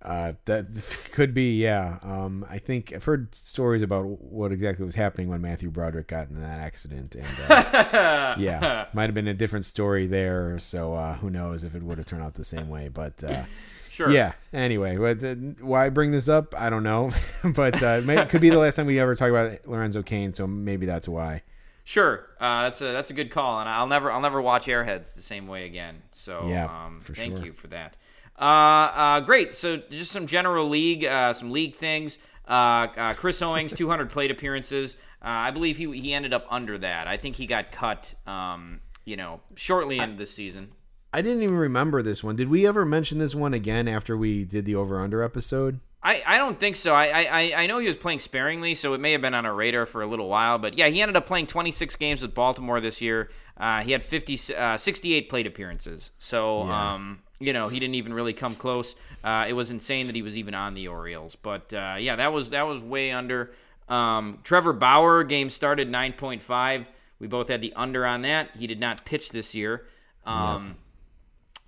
Speaker 1: Uh, that could be, yeah. Um, I think I've heard stories about what exactly was happening when Matthew Broderick got in that accident, and uh, yeah, might have been a different story there. So uh, who knows if it would have turned out the same way? But uh,
Speaker 2: Sure.
Speaker 1: yeah. Anyway, but uh, why bring this up? I don't know, but uh, may, it could be the last time we ever talk about Lorenzo Cain, so maybe that's why.
Speaker 2: Sure. Uh, that's a that's a good call, and I'll never I'll never watch Airheads the same way again. So
Speaker 1: Yeah,
Speaker 2: um, thank
Speaker 1: sure.
Speaker 2: you for that. Uh, uh, great. So just some general league, uh, some league things. Uh, uh, Chris Owings, 200 plate appearances. Uh, I believe he he ended up under that. I think he got cut. Um, you know, shortly into the season.
Speaker 1: I didn't even remember this one. Did we ever mention this one again after we did the over under episode?
Speaker 2: I, I don't think so. I, I I know he was playing sparingly, so it may have been on our radar for a little while. But yeah, he ended up playing 26 games with Baltimore this year. Uh, he had 50, uh, 68 plate appearances. So
Speaker 1: Yeah.
Speaker 2: um, you know he didn't even really come close. Uh, it was insane that he was even on the Orioles. But uh, yeah, that was that was way under. Um, Trevor Bauer game started 9.5. We both had the under on that. He did not pitch this year. Um,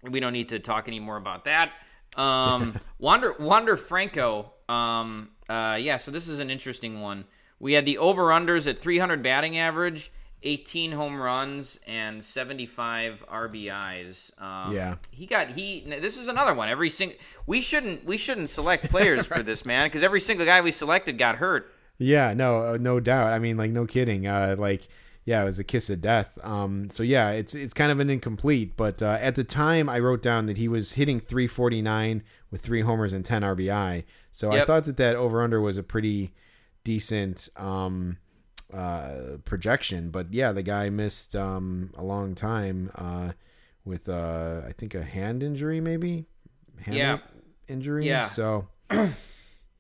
Speaker 2: we don't need to talk anymore about that. Um, Wander Wander Franco. Um, uh, yeah, so this is an interesting one. We had the over unders at 300 batting average, 18 home runs, and 75 RBIs. Um,
Speaker 1: Yeah.
Speaker 2: he got he. This is another one. Every single we shouldn't we shouldn't select players for this man because every single guy we selected got hurt.
Speaker 1: Yeah, no, uh, no doubt. I mean, like, no kidding. Uh, like, yeah, it was a kiss of death. Um, so yeah, it's it's kind of an incomplete. But uh, at the time, I wrote down that he was hitting 349 with three homers and 10 RBI. So I thought that that over under was a pretty decent um, uh, projection. But yeah, the guy missed um, a long time uh, with uh, I think a hand injury, maybe. Hand
Speaker 2: Yeah.
Speaker 1: injury.
Speaker 2: Yeah.
Speaker 1: So.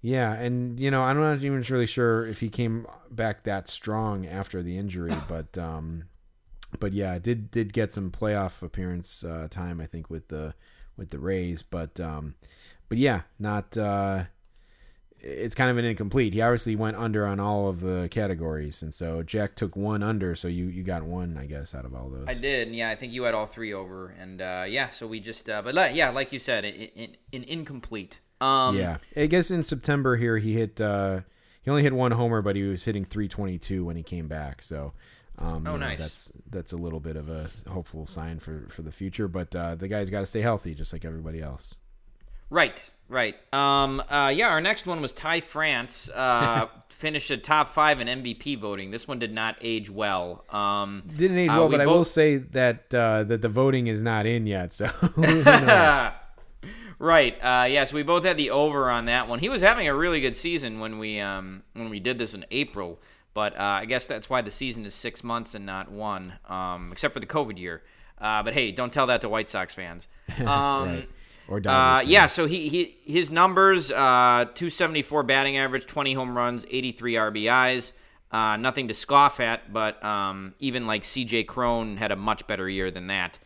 Speaker 1: Yeah, and you know, I'm not even really sure if he came back that strong after the injury, but um, but yeah, did did get some playoff appearance uh, time, I think, with the with the Rays, but um, but yeah, not. Uh, it's kind of an incomplete. He obviously went under on all of the categories, and so Jack took one under, so you you got one, I guess, out of all those.
Speaker 2: I did, and yeah, I think you had all three over, and uh, yeah, so we just, uh, but like, yeah, like you said, an in, in, incomplete. Um,
Speaker 1: yeah, I guess in September here he hit. Uh, he only hit one homer, but he was hitting 322 when he came back. So, um,
Speaker 2: Oh,
Speaker 1: you know,
Speaker 2: nice.
Speaker 1: That's that's a little bit of a hopeful sign for for the future. But uh, the guy's got to stay healthy, just like everybody else.
Speaker 2: Right, right. Um, uh, yeah, our next one was Ty France. Uh, finished at top five in MVP voting. This one did not age well. Um,
Speaker 1: Didn't age
Speaker 2: uh,
Speaker 1: well,
Speaker 2: we
Speaker 1: but I will say that uh, that the voting is not in yet. So?
Speaker 2: right. Uh, yeah, so we both had the over on that one. He was having a really good season when we um, when we did this in April, but uh, I guess that's why the season is six months and not one, um, except for the COVID year. Uh, but hey, don't tell that to White Sox fans. Um,
Speaker 1: right. Or
Speaker 2: Uh,
Speaker 1: Dodgers
Speaker 2: yeah, so he, he his numbers: uh, 274 batting average, 20 home runs, 83 RBIs. Uh, nothing to scoff at, but um, even like C.J. Cron had a much better year than that.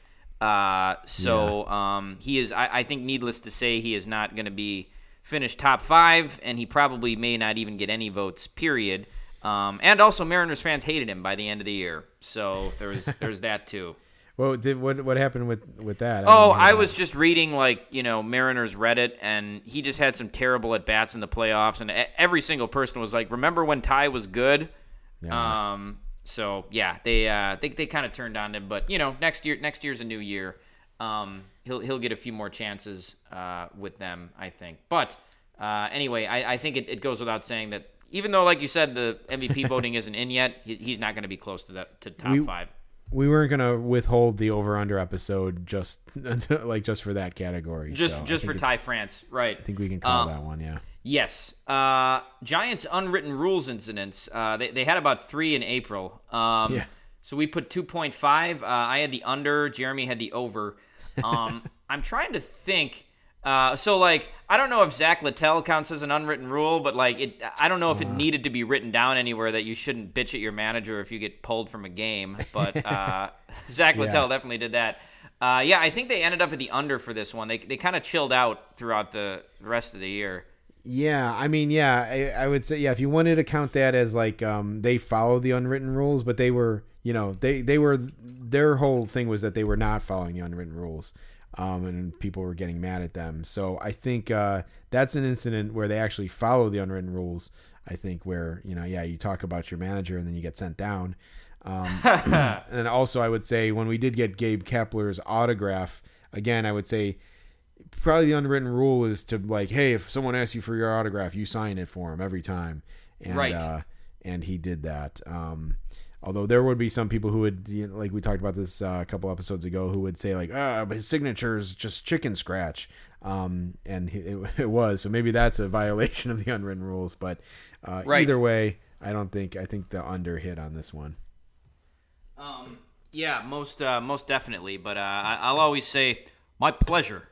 Speaker 2: Uh, so um, he is. I, I think, needless to say, he is not going to be finished top five, and he probably may not even get any votes. Period. Um, and also, Mariners fans hated him by the end of the year. So there was there's that too.
Speaker 1: Well, did what what happened with with that?
Speaker 2: Oh, I
Speaker 1: that.
Speaker 2: was just reading like you know Mariners Reddit, and he just had some terrible at bats in the playoffs, and every single person was like, "Remember when Ty was good?"
Speaker 1: Yeah.
Speaker 2: Um, so yeah, they uh, they they kind of turned on him, but you know next year next year's a new year. Um, he'll he'll get a few more chances uh, with them, I think. But uh, anyway, I, I think it, it goes without saying that even though, like you said, the MVP voting isn't in yet, he, he's not going to be close to that to top
Speaker 1: We-
Speaker 2: five.
Speaker 1: we weren't gonna withhold the over under episode just like just for that category.
Speaker 2: Just
Speaker 1: so
Speaker 2: just for Ty France, right?
Speaker 1: I think we can call
Speaker 2: Um,
Speaker 1: that one. Yeah.
Speaker 2: Yes. Uh, Giants unwritten rules incidents. Uh, they, they had about three in April. Um,
Speaker 1: Yeah.
Speaker 2: So we put 2.5. Uh, I had the under. Jeremy had the over. Um, I'm trying to think. Uh, so like I don't know if Zack Littell counts as an unwritten rule, but like it, I don't know if it needed to be written down anywhere that you shouldn't bitch at your manager if you get pulled from a game. But uh, Zack
Speaker 1: Yeah.
Speaker 2: Littell definitely did that. Uh, yeah, I think they ended up at the under for this one. They they kind of chilled out throughout the rest of the year.
Speaker 1: Yeah, I mean, yeah, I, I would say, yeah, if you wanted to count that as like um, they followed the unwritten rules, but they were, you know, they they were their whole thing was that they were not following the unwritten rules, um, and people were getting mad at them. So I think uh, that's an incident where they actually follow the unwritten rules. I think where you know, yeah, you talk about your manager and then you get sent down. Um, and also, I would say when we did get Gabe Kapler's autograph again, I would say probably the unwritten rule is to like, hey, if someone asks you for your autograph, you sign it for him every time. And,
Speaker 2: Right.
Speaker 1: Uh, and he did that. Um, although there would be some people who would, you know, like we talked about this uh, a couple episodes ago, who would say like, ah, but his signature is just chicken scratch. Um, and he, it, it was. So maybe that's a violation of the unwritten rules. But uh,
Speaker 2: Right.
Speaker 1: either way, I don't think I think the under hit on this one.
Speaker 2: Um, yeah, most uh, most definitely. But uh, I, I'll always say my pleasure.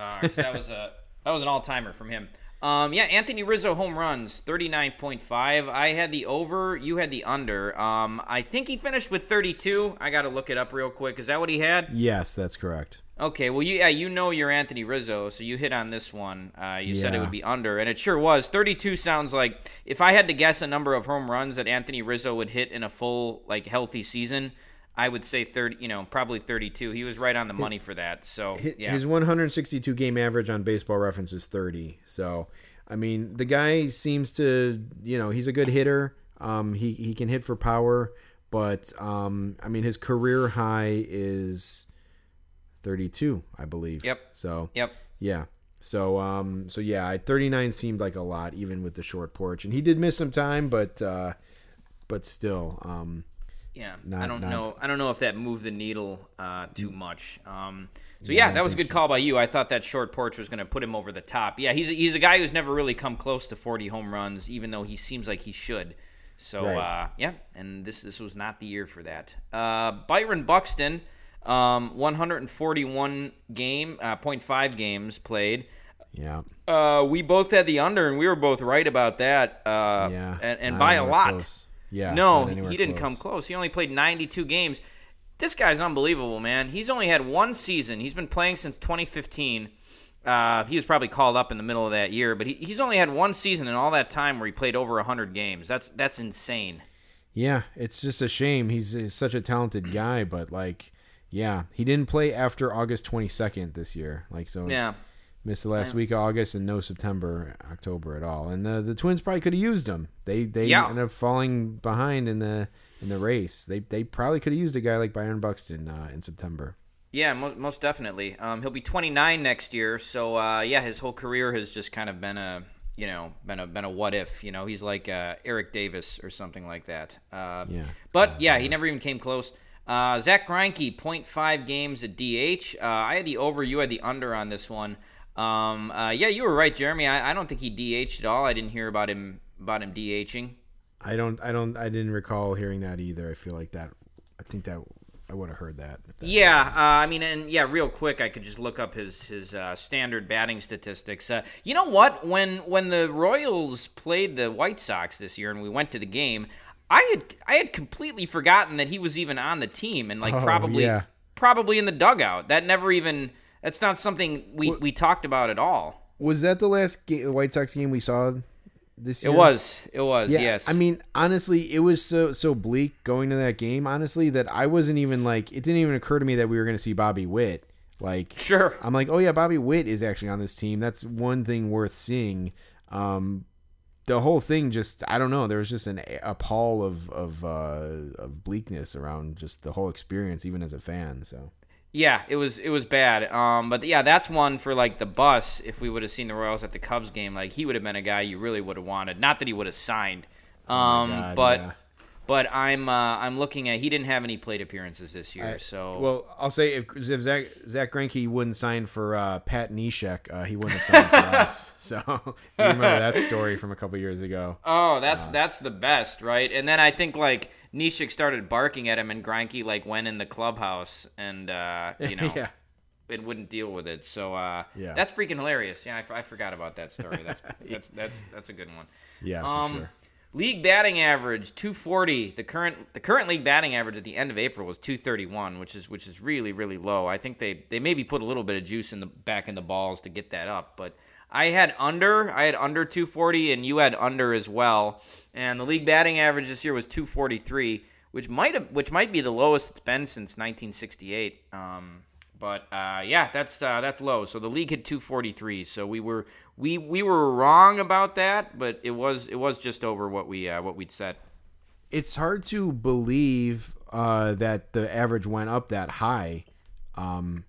Speaker 2: Uh, that was a that was an all timer from him. Um, yeah, Anthony Rizzo home runs thirty nine point five. I had the over. You had the under. Um, I think he finished with thirty two. I got to look it up real quick. Is that what he had?
Speaker 1: Yes, that's correct.
Speaker 2: Okay, well, you, yeah, you know you're Anthony Rizzo, so you hit on this one. Uh, you said it would be under, and it sure was. 32 sounds like if I had to guess a number of home runs that Anthony Rizzo would hit in a full, like, healthy season, I would say 30. You know, probably 32. He was right on the money for that. So
Speaker 1: His,
Speaker 2: yeah,
Speaker 1: his 162 game average on Baseball Reference is 30. So, I mean, the guy seems to, you know, he's a good hitter. Um, he he can hit for power, but um, I mean, his career high is 32, I believe.
Speaker 2: Yep.
Speaker 1: So,
Speaker 2: yep.
Speaker 1: yeah. So, um, so yeah, 39 seemed like a lot, even with the short porch, and he did miss some time, but, uh, but still, um,
Speaker 2: Yeah,
Speaker 1: Not-
Speaker 2: I don't
Speaker 1: not-
Speaker 2: know. I don't know if that moved the needle uh, too much. Um, so
Speaker 1: Yeah,
Speaker 2: yeah, that was a good call by you. I thought that short porch was going to put him over the top. Yeah, he's a, he's a guy who's never really come close to 40 home runs, even though he seems like he should. So
Speaker 1: Right.
Speaker 2: uh, yeah, and this this was not the year for that. Uh, Byron Buxton, um, 141 game, uh, 0.5 games played.
Speaker 1: yeah,
Speaker 2: Uh, we both had the under, and we were both right about that. Uh,
Speaker 1: yeah,
Speaker 2: and, and by a lot.
Speaker 1: close. Yeah,
Speaker 2: No, he didn't come close. He only played 92 games. This guy's unbelievable, man. He's only had one season. He's been playing since 2015. Uh, he was probably called up in the middle of that year, but he, he's only had one season in all that time where he played over 100 games. That's that's insane.
Speaker 1: Yeah, it's just a shame. He's, he's such a talented guy, but like, yeah, he didn't play after August 22nd this year. Like, so
Speaker 2: Yeah.
Speaker 1: Missed the last week of August and no September, October at all. And the the Twins probably could have used him. They they
Speaker 2: Yeah.
Speaker 1: ended up falling behind in the in the race. They they probably could have used a guy like Byron Buxton uh, in September.
Speaker 2: Yeah, most, most definitely. Um, he'll be 29 next year, so uh, yeah, his whole career has just kind of been a you know been a been a what if. You know, he's like uh, Eric Davis or something like that. Uh,
Speaker 1: Yeah.
Speaker 2: But yeah, he never even came close. Uh, Zack Greinke, 0.5 games at DH. Uh, I had the over, you had the under on this one. Um, uh, yeah, you were right, Jeremy. I, I don't think he DH'd at all. I didn't hear about him about him DHing.
Speaker 1: I don't I don't I didn't recall hearing that either. I feel like that. I think that I would have heard that. that-
Speaker 2: Yeah, uh, I mean, and yeah, real quick, I could just look up his his uh, standard batting statistics. Uh, you know what? When when the Royals played the White Sox this year, and we went to the game, I had I had completely forgotten that he was even on the team, and like
Speaker 1: Oh,
Speaker 2: probably
Speaker 1: yeah.
Speaker 2: probably in the dugout. That never even that's not something we we talked about at all.
Speaker 1: Was that the last ga- White Sox game we saw this year?
Speaker 2: It was. It was.
Speaker 1: Yeah,
Speaker 2: yes.
Speaker 1: I mean, honestly, it was so so bleak going to that game. Honestly, that I wasn't even like it didn't even occur to me that we were going to see Bobby Witt. Like,
Speaker 2: Sure.
Speaker 1: I'm like, oh yeah, Bobby Witt is actually on this team. That's one thing worth seeing. Um, the whole thing just I don't know. There was just an a pall of of uh, of bleakness around just the whole experience, even as a fan. So
Speaker 2: Yeah, it was it was bad. Um, but yeah, that's one for like the bus. If we would have seen the Royals at the Cubs game, like he would have been a guy you really would have wanted. Not that he would have signed. Um,
Speaker 1: God,
Speaker 2: but
Speaker 1: yeah.
Speaker 2: but I'm uh, I'm looking at he didn't have any plate appearances this year.
Speaker 1: I-
Speaker 2: so
Speaker 1: well, I'll say if, if Zack Zack Greinke wouldn't sign for uh, Pat Neshek, uh, he wouldn't have signed for us. So you remember that story from a couple years ago.
Speaker 2: Oh, that's that's the best, right? And then I think like Neshek started barking at him, and Greinke like went in the clubhouse, and uh, you know,
Speaker 1: yeah.
Speaker 2: it wouldn't deal with it. So uh,
Speaker 1: Yeah.
Speaker 2: that's freaking hilarious. Yeah, I, f- I forgot about that story. That's that's that's that's a good one.
Speaker 1: Yeah, for
Speaker 2: Um,
Speaker 1: sure.
Speaker 2: league batting average 240. The current the current league batting average at the end of April was 231, which is which is really really low. I think they they maybe put a little bit of juice in the back in the balls to get that up, but. I had under, I had under 240, and you had under as well. And the league batting average this year was 243, which might have, which might be the lowest it's been since 1968. Um, but uh, yeah, that's uh, that's low. So the league hit 243. So we were we we were wrong about that, but it was it was just over what we uh, what we'd set.
Speaker 1: It's hard to believe uh, that the average went up that high um,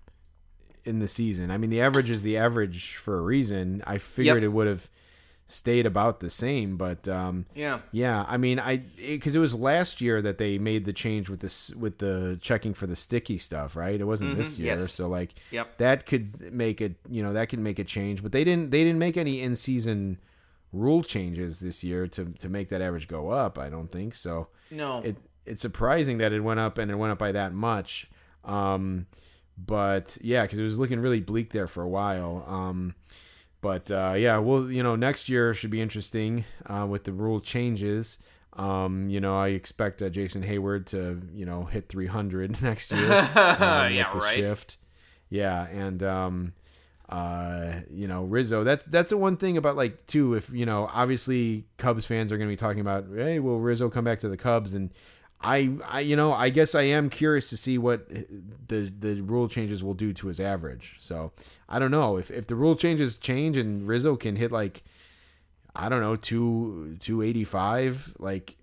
Speaker 1: in the season. I mean, the average is the average for a reason. I figured
Speaker 2: Yep.
Speaker 1: it would have stayed about the same, but um,
Speaker 2: Yeah.
Speaker 1: Yeah, I mean, I because it, was last year that they made the change with this with the checking for the sticky stuff, right? It wasn't this
Speaker 2: Mhm,
Speaker 1: year,
Speaker 2: yes.
Speaker 1: so like
Speaker 2: Yep.
Speaker 1: that could make it, you know, that could make a change, but they didn't they didn't make any in season rule changes this year to to make that average go up. I don't think so.
Speaker 2: No.
Speaker 1: It it's surprising that it went up and it went up by that much. Um, but yeah, because it was looking really bleak there for a while. Um, but uh, yeah, well, you know, next year should be interesting uh, with the rule changes. Um, you know, I expect uh, Jason Heyward to, you know, hit 300 next year. um,
Speaker 2: Yeah, right.
Speaker 1: Shift. Yeah, and um, uh, you know, Rizzo. That's that's the one thing about like too. If you know, obviously Cubs fans are going to be talking about, hey, will Rizzo come back to the Cubs? And I, I, you know, I guess I am curious to see what the the rule changes will do to his average. So I don't know if if the rule changes change and Rizzo can hit like I don't know two two eighty five, like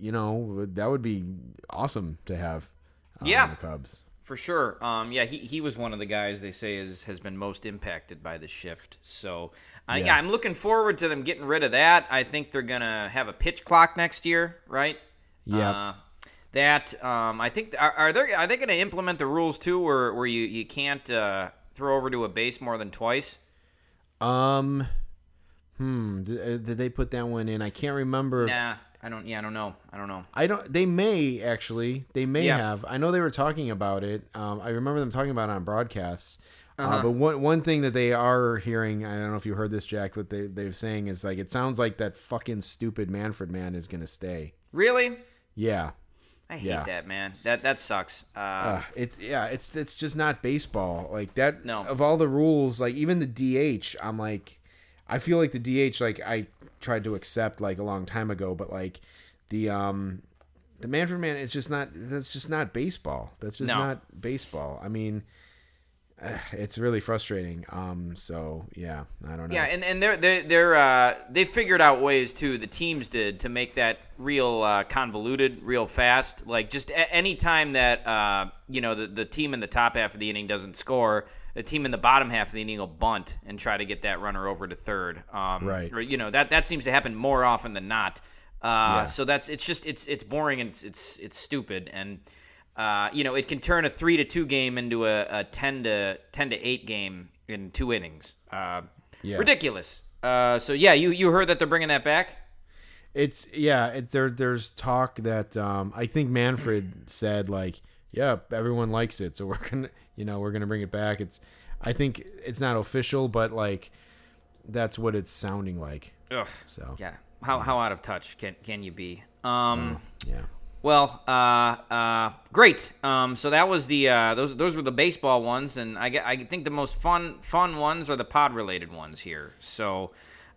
Speaker 1: you know that would be awesome to have. uh,
Speaker 2: Yeah.
Speaker 1: the Cubs.
Speaker 2: For sure. Um, yeah, he, he was one of the guys they say is has been most impacted by the shift. So uh, yeah.
Speaker 1: Yeah.
Speaker 2: I'm looking forward to them getting rid of that. I think they're gonna have a pitch clock next year, right?
Speaker 1: Yeah.
Speaker 2: Uh, that um, I think are, are they are they going to implement the rules too, where where you you can't uh, throw over to a base more than twice?
Speaker 1: Um, hmm. Did, uh, did they put that one in? I can't remember.
Speaker 2: Nah, I don't. Yeah, I don't know. I don't know.
Speaker 1: I don't. They may actually. They may
Speaker 2: Yeah.
Speaker 1: have. I know they were talking about it. Um, I remember them talking about it on broadcasts. uh
Speaker 2: Uh-huh.
Speaker 1: but one one thing that they are hearing, I don't know if you heard this, Jack. What they they're saying is like it sounds like that fucking stupid Manfred man is gonna stay.
Speaker 2: Really?
Speaker 1: Yeah.
Speaker 2: I hate
Speaker 1: Yeah.
Speaker 2: that man. That that sucks. Uh,
Speaker 1: Uh, it yeah, it's it's just not baseball. Like that
Speaker 2: No.
Speaker 1: of all the rules, like even the DH, I'm like I feel like the DH like I tried to accept like a long time ago, but like the um the Manfred man it's just not that's just not baseball. That's just
Speaker 2: No.
Speaker 1: not baseball. I mean it's really frustrating. Um so yeah, I don't know.
Speaker 2: Yeah, and, and they're they're, they're uh, they figured out ways too. The teams did to make that real uh, convoluted, real fast. Like just a- any time that uh, you know the the team in the top half of the inning doesn't score, the team in the bottom half of the inning will bunt and try to get that runner over to third. Um,
Speaker 1: Right.
Speaker 2: or, You know that that seems to happen more often than not. Uh,
Speaker 1: Yeah.
Speaker 2: So that's it's just it's it's boring and it's it's, it's stupid and. Uh, you know, it can turn a three to two game into a, a ten to ten to eight game in two innings. Uh,
Speaker 1: Yeah.
Speaker 2: Ridiculous. Uh, so yeah, you you heard that they're bringing that back?
Speaker 1: It's yeah. It, there there's talk that um, I think Manfred said like, yeah, everyone likes it, so we're gonna you know we're gonna bring it back. It's I think it's not official, but like that's what it's sounding like.
Speaker 2: Ugh.
Speaker 1: So
Speaker 2: Yeah. How how out of touch can can you be? Um.
Speaker 1: yeah,
Speaker 2: Well, uh, uh, great. Um, so that was the uh, those those were the baseball ones, and I, I think the most fun fun ones are the pod related ones here. So,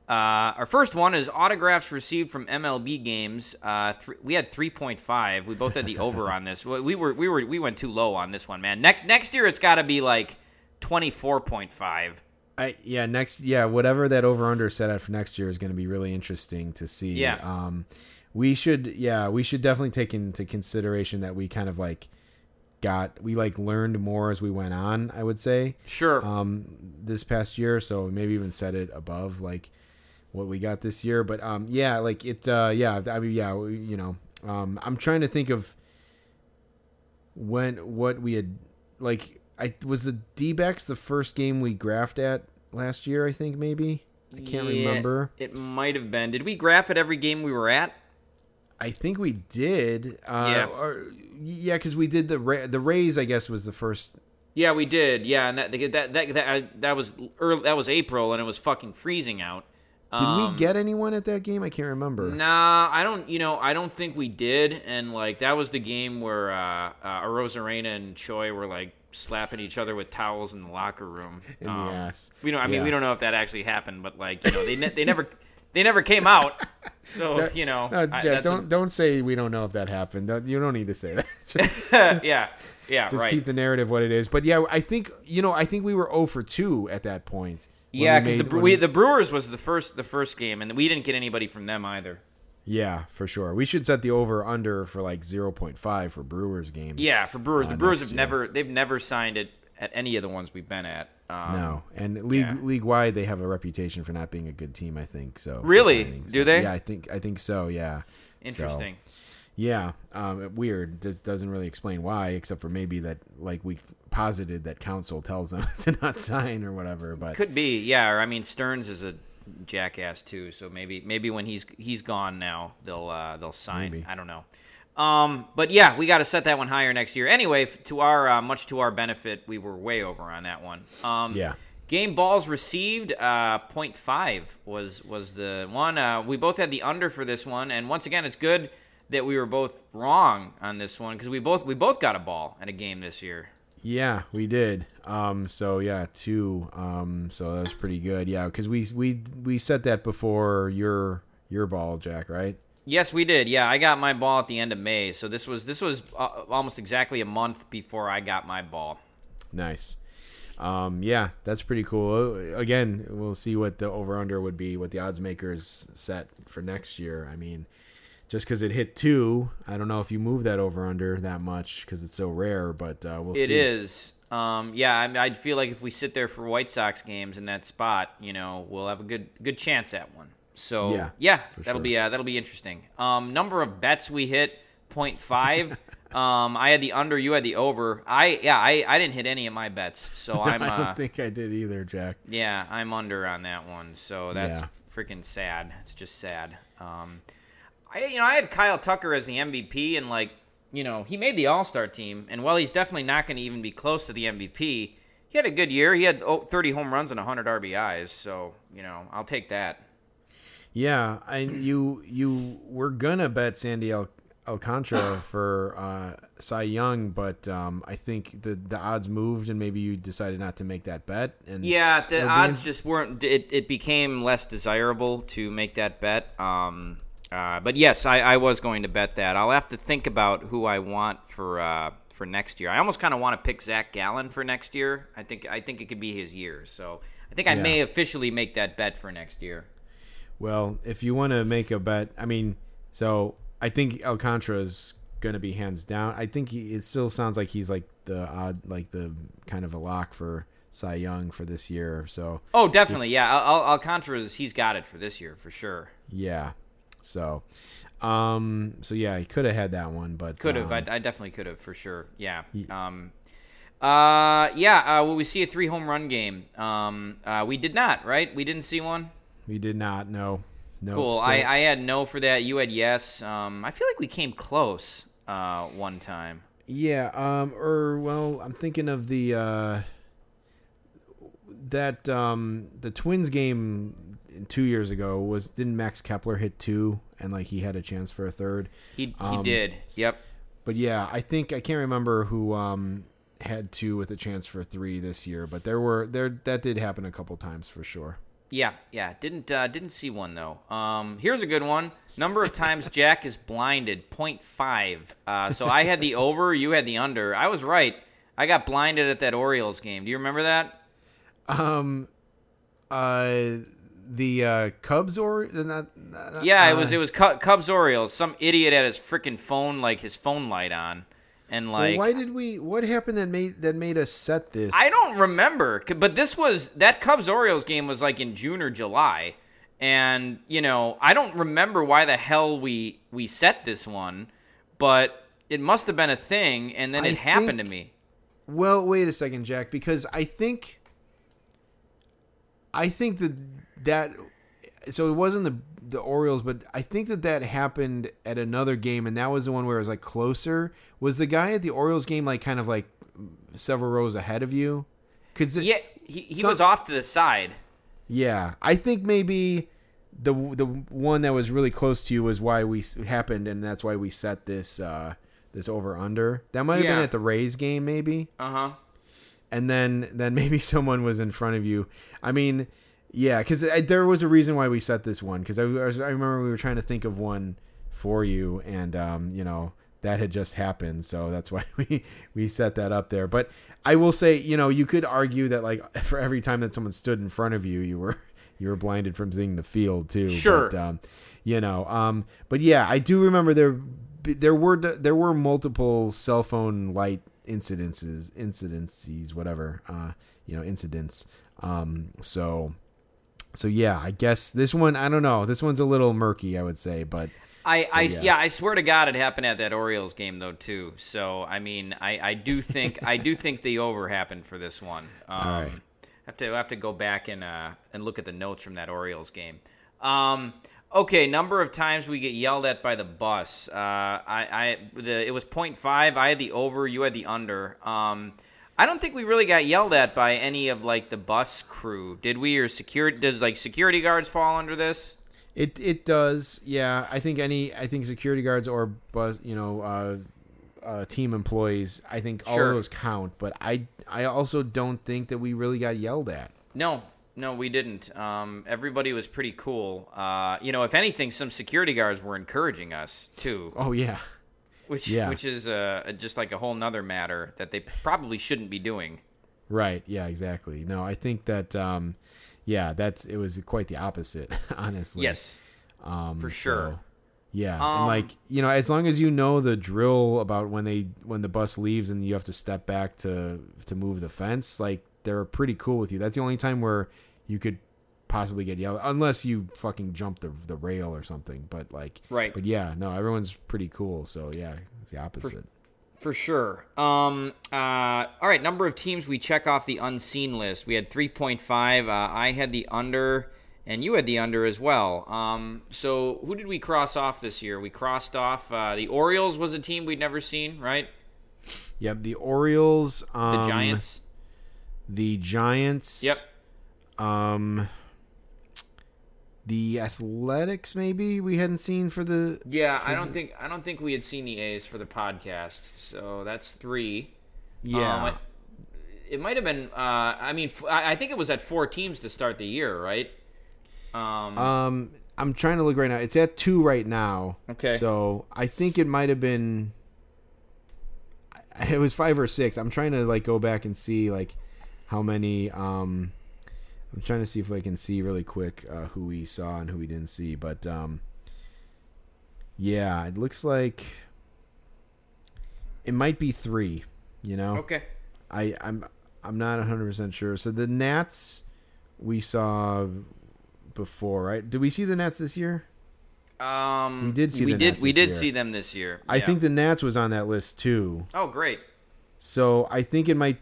Speaker 2: Uh, our first one is autographs received from MLB games. Uh, th- we had 3.5. We both had the over on this. We we were we were we went too low on this one, man. Next next year it's got to be like 24.5.
Speaker 1: I yeah next yeah whatever that over under set at for next year is going to be really interesting to see.
Speaker 2: Yeah.
Speaker 1: Um, we should yeah we should definitely take into consideration that we kind of like got we like learned more as we went on. I would say
Speaker 2: Sure.
Speaker 1: um this past year, so maybe even set it above like what we got this year. But um yeah like it uh yeah I mean yeah we- you know um I'm trying to think of when what we had like I was the D backs the first game we graphed at last year. I think maybe I can't
Speaker 2: Yeah,
Speaker 1: remember.
Speaker 2: It might have been. Did we graph at every game we were at?
Speaker 1: I think we did. Uh,
Speaker 2: Yeah.
Speaker 1: Or, yeah, because we did the Ra- the Rays. I guess was the first.
Speaker 2: Yeah, we did. Yeah, and that that that that, that was early, that was April, and it was fucking freezing out.
Speaker 1: Did
Speaker 2: Um,
Speaker 1: we get anyone at that game? I can't remember.
Speaker 2: Nah, I don't. You know, I don't think we did. And like that was the game where uh, uh, Arozarena and Choi were like slapping each other with towels in the locker room.
Speaker 1: In the
Speaker 2: Um,
Speaker 1: ass.
Speaker 2: We don't. I mean,
Speaker 1: Yeah.
Speaker 2: we don't know if that actually happened, but like you know, they ne- they never they never came out. So
Speaker 1: That-
Speaker 2: you know,
Speaker 1: No,
Speaker 2: I- that's a-
Speaker 1: don't don't say we don't know if that happened. Don't- You don't need to say that. Just,
Speaker 2: yeah, yeah,
Speaker 1: just
Speaker 2: right.
Speaker 1: keep the narrative what it is. But yeah, I think you know. I think we were 0 for two at that point.
Speaker 2: yeah, because the we, the Brewers was the first the first game, and we didn't get anybody from them either.
Speaker 1: yeah, for sure. We should set the over under for like 0.5 for Brewers games.
Speaker 2: Yeah, for Brewers, the
Speaker 1: Uh,
Speaker 2: Brewers have
Speaker 1: year.
Speaker 2: never they've never signed it at any of the ones we've been at. Um,
Speaker 1: No, and league
Speaker 2: yeah.
Speaker 1: league wide they have a reputation for not being a good team. I think so.
Speaker 2: Really?
Speaker 1: signing.
Speaker 2: Do they?
Speaker 1: Yeah, I think I think so. Yeah. So,
Speaker 2: Interesting.
Speaker 1: yeah, um, weird. This doesn't really explain why, except for maybe that like we posited that Counsell tells them to not sign or whatever. But
Speaker 2: Could be, yeah. Or I mean, Stearns is a jackass too, so maybe maybe when he's he's gone now, they'll uh, they'll sign.
Speaker 1: Maybe.
Speaker 2: I don't know. Um, but yeah, we got to set that one higher next year. Anyway, to our uh, much to our benefit, we were way over on that one. Um,
Speaker 1: Yeah.
Speaker 2: Game balls received, uh, 0.5 was was the one. Uh, we both had the under for this one, and once again, it's good that we were both wrong on this one because we both we both got a ball at a game this year.
Speaker 1: yeah, we did. Um, so yeah, two. Um, so that was pretty good. Yeah, because we we we set that before your your ball, Jack. Right?
Speaker 2: Yes, we did. Yeah, I got my ball at the end of May, so this was this was uh, almost exactly a month before I got my ball.
Speaker 1: Nice. Um, yeah, that's pretty cool. Uh, Again, we'll see what the over under would be, what the odds makers set for next year. I mean, just because it hit two, I don't know if you move that over under that much because it's so rare, but uh, we'll
Speaker 2: It
Speaker 1: see.
Speaker 2: is. Um, yeah, I, I'd feel like if we sit there for White Sox games in that spot, you know, we'll have a good good chance at one. So
Speaker 1: Yeah,
Speaker 2: yeah, that'll
Speaker 1: sure.
Speaker 2: be uh, that'll be interesting. Um, number of bets we hit 0.5. um, I had the under, you had the over. I yeah, I, I didn't hit any of my bets, so I'm
Speaker 1: I don't
Speaker 2: uh,
Speaker 1: think I did either, Jack.
Speaker 2: Yeah, I'm under on that one, so that's
Speaker 1: Yeah.
Speaker 2: freaking sad. It's just sad. Um, I you know I had Kyle Tucker as the MVP, and like you know he made the All Star team, and while he's definitely not going to even be close to the MVP, he had a good year. He had oh, 30 home runs and 100 RBIs, so you know I'll take that.
Speaker 1: Yeah, and you you were gonna bet Sandy Al- Alcantara for uh, Cy Young, but um, I think the the odds moved, and maybe you decided not to make that bet. And
Speaker 2: Yeah, the odds
Speaker 1: in-
Speaker 2: just weren't. It, it became less desirable to make that bet. Um, uh, but yes, I, I was going to bet that. I'll have to think about who I want for uh, for next year. I almost kind of want to pick Zac Gallen for next year. I think I think it could be his year. So I think I
Speaker 1: Yeah.
Speaker 2: may officially make that bet for next year.
Speaker 1: Well, if you want to make a bet, I mean, so I think Alcantara is going to be hands down. I think he, it still sounds like he's like the odd, like the kind of a lock for Cy Young for this year. So
Speaker 2: Oh, definitely. Yeah, Al- Al- Alcantara's he's got it for this year for sure.
Speaker 1: yeah, so um, so yeah, he could have had that one, but
Speaker 2: Could have.
Speaker 1: um,
Speaker 2: I, I definitely could have for sure. Yeah. Um, uh, yeah. Uh, will we see a three home run game? Um, uh, we did not. Right? We didn't see one.
Speaker 1: We did not know. No,
Speaker 2: Cool.
Speaker 1: still-
Speaker 2: I, I had no for that. You had yes. Um, I feel like we came close uh, one time.
Speaker 1: Yeah, um, or well, I'm thinking of the uh, that um, the Twins game two years ago was didn't Max Kepler hit two and like he had a chance for a third.
Speaker 2: He he
Speaker 1: Um,
Speaker 2: did. Yep.
Speaker 1: But yeah, I think I can't remember who um, had two with a chance for three this year, but there were there that did happen a couple times for sure.
Speaker 2: Yeah, yeah. Didn't uh, didn't see one though. Um, here's a good one. Number of times Jack is blinded, 0.5. Uh, so I had the over, you had the under. I was right. I got blinded at that Orioles game. Do you remember that?
Speaker 1: Um, uh, the uh, Cubs or not? not
Speaker 2: Yeah, it
Speaker 1: uh,
Speaker 2: was it was Cubs Orioles. Some idiot had his freaking phone like his phone light on, and
Speaker 1: well, why did we? What happened that made that made us set this?
Speaker 2: I don't remember, but this was that Cubs Orioles game was like in June or July, and you know I don't remember why the hell we we set this one, but it must have been a thing, and then
Speaker 1: I
Speaker 2: it happened to me.
Speaker 1: Well, wait a second, Jack, because I think I think that that so it wasn't the the Orioles, but I think that that happened at another game, and that was the one where it was like closer. Was the guy at the Orioles game like kind of like several rows ahead of you? Cause it-
Speaker 2: Yeah, he, he
Speaker 1: Some-
Speaker 2: was off to the side.
Speaker 1: yeah. I think maybe the the one that was really close to you was why we happened, and that's why we set this uh this over under. That might have been at the Rays game, maybe.
Speaker 2: Uh huh.
Speaker 1: and then then maybe someone was in front of you. I mean, yeah, because there was a reason why we set this one. Because I, I remember we were trying to think of one for you, and um, you know that had just happened, so that's why we we set that up there. But I will say, you know, you could argue that like for every time that someone stood in front of you, you were you were blinded from seeing the field too.
Speaker 2: Sure.
Speaker 1: But, um, you know, um, but yeah, I do remember there there were there were multiple cell phone light incidences, incidences, whatever, uh, you know, incidents. Um, so, so yeah, I guess this one, I don't know. This one's a little murky, I would say, but
Speaker 2: I, I
Speaker 1: yeah.
Speaker 2: yeah. I swear to God, it happened at that Orioles game though too. So I mean, I, I do think I do think the over happened for this one. Um,
Speaker 1: All right.
Speaker 2: Have to I have to go back and uh, and look at the notes from that Orioles game. Um, okay, number of times we get yelled at by the bus. Uh, I, I the it was 0.5. I had the over. You had the under. Um, I don't think we really got yelled at by any of like the bus crew, did we? Or security? Does like security guards fall under this?
Speaker 1: it it does. Yeah, I think any, I think security guards or bus, you know, uh, uh, team employees, I think all
Speaker 2: Sure.
Speaker 1: those count. But I I also don't think that we really got yelled at.
Speaker 2: No, no, we didn't. Um, everybody was pretty cool. Uh, you know, if anything, some security guards were encouraging us too,
Speaker 1: Oh yeah,
Speaker 2: which
Speaker 1: Yeah.
Speaker 2: which is uh, just like a whole nother matter that they probably shouldn't be doing.
Speaker 1: right. Yeah, exactly. No, I think that. um yeah, that's it was quite the opposite, honestly.
Speaker 2: Yes,
Speaker 1: um,
Speaker 2: for sure.
Speaker 1: so, yeah,
Speaker 2: Um,
Speaker 1: and like you know, as long as you know the drill about when they when the bus leaves and you have to step back to to move the fence, like they're pretty cool with you. That's the only time where you could possibly get yelled, unless you fucking jump the the rail or something. But like,
Speaker 2: Right.
Speaker 1: But yeah, no, everyone's pretty cool. So yeah, it's the opposite.
Speaker 2: For sure. Um, uh, all right, number of teams we check off the unseen list. We had 3.5. Uh, I had the under, and you had the under as well. Um, so who did we cross off this year? We crossed off uh, the Orioles was a team we'd never seen, right?
Speaker 1: Yep, the Orioles, Um, The
Speaker 2: Giants.
Speaker 1: the Giants.
Speaker 2: Yep.
Speaker 1: Um, the Athletics, maybe we hadn't seen for the.
Speaker 2: Yeah, I don't think I don't think we had seen the A's for the podcast. So that's three.
Speaker 1: Yeah.
Speaker 2: Um, it, might have been. Uh, I mean, f- I think it was at four teams to start the year, right? Um,
Speaker 1: Um, I'm trying to look right now. It's at two right now.
Speaker 2: Okay.
Speaker 1: So I think it might have been. It was five or six. I'm trying to like go back and see like how many. Um, I'm trying to see if I can see really quick uh, who we saw and who we didn't see. But um, yeah, it looks like it might be three. You know.
Speaker 2: okay.
Speaker 1: I I'm I'm not 100% sure. So the Nats we saw before, right? Did we see the Nats this year?
Speaker 2: Um,
Speaker 1: We did see
Speaker 2: we
Speaker 1: the
Speaker 2: did
Speaker 1: Nats
Speaker 2: we did
Speaker 1: year.
Speaker 2: see them this year.
Speaker 1: I think the Nats was on that list too.
Speaker 2: Oh, great.
Speaker 1: So I think it might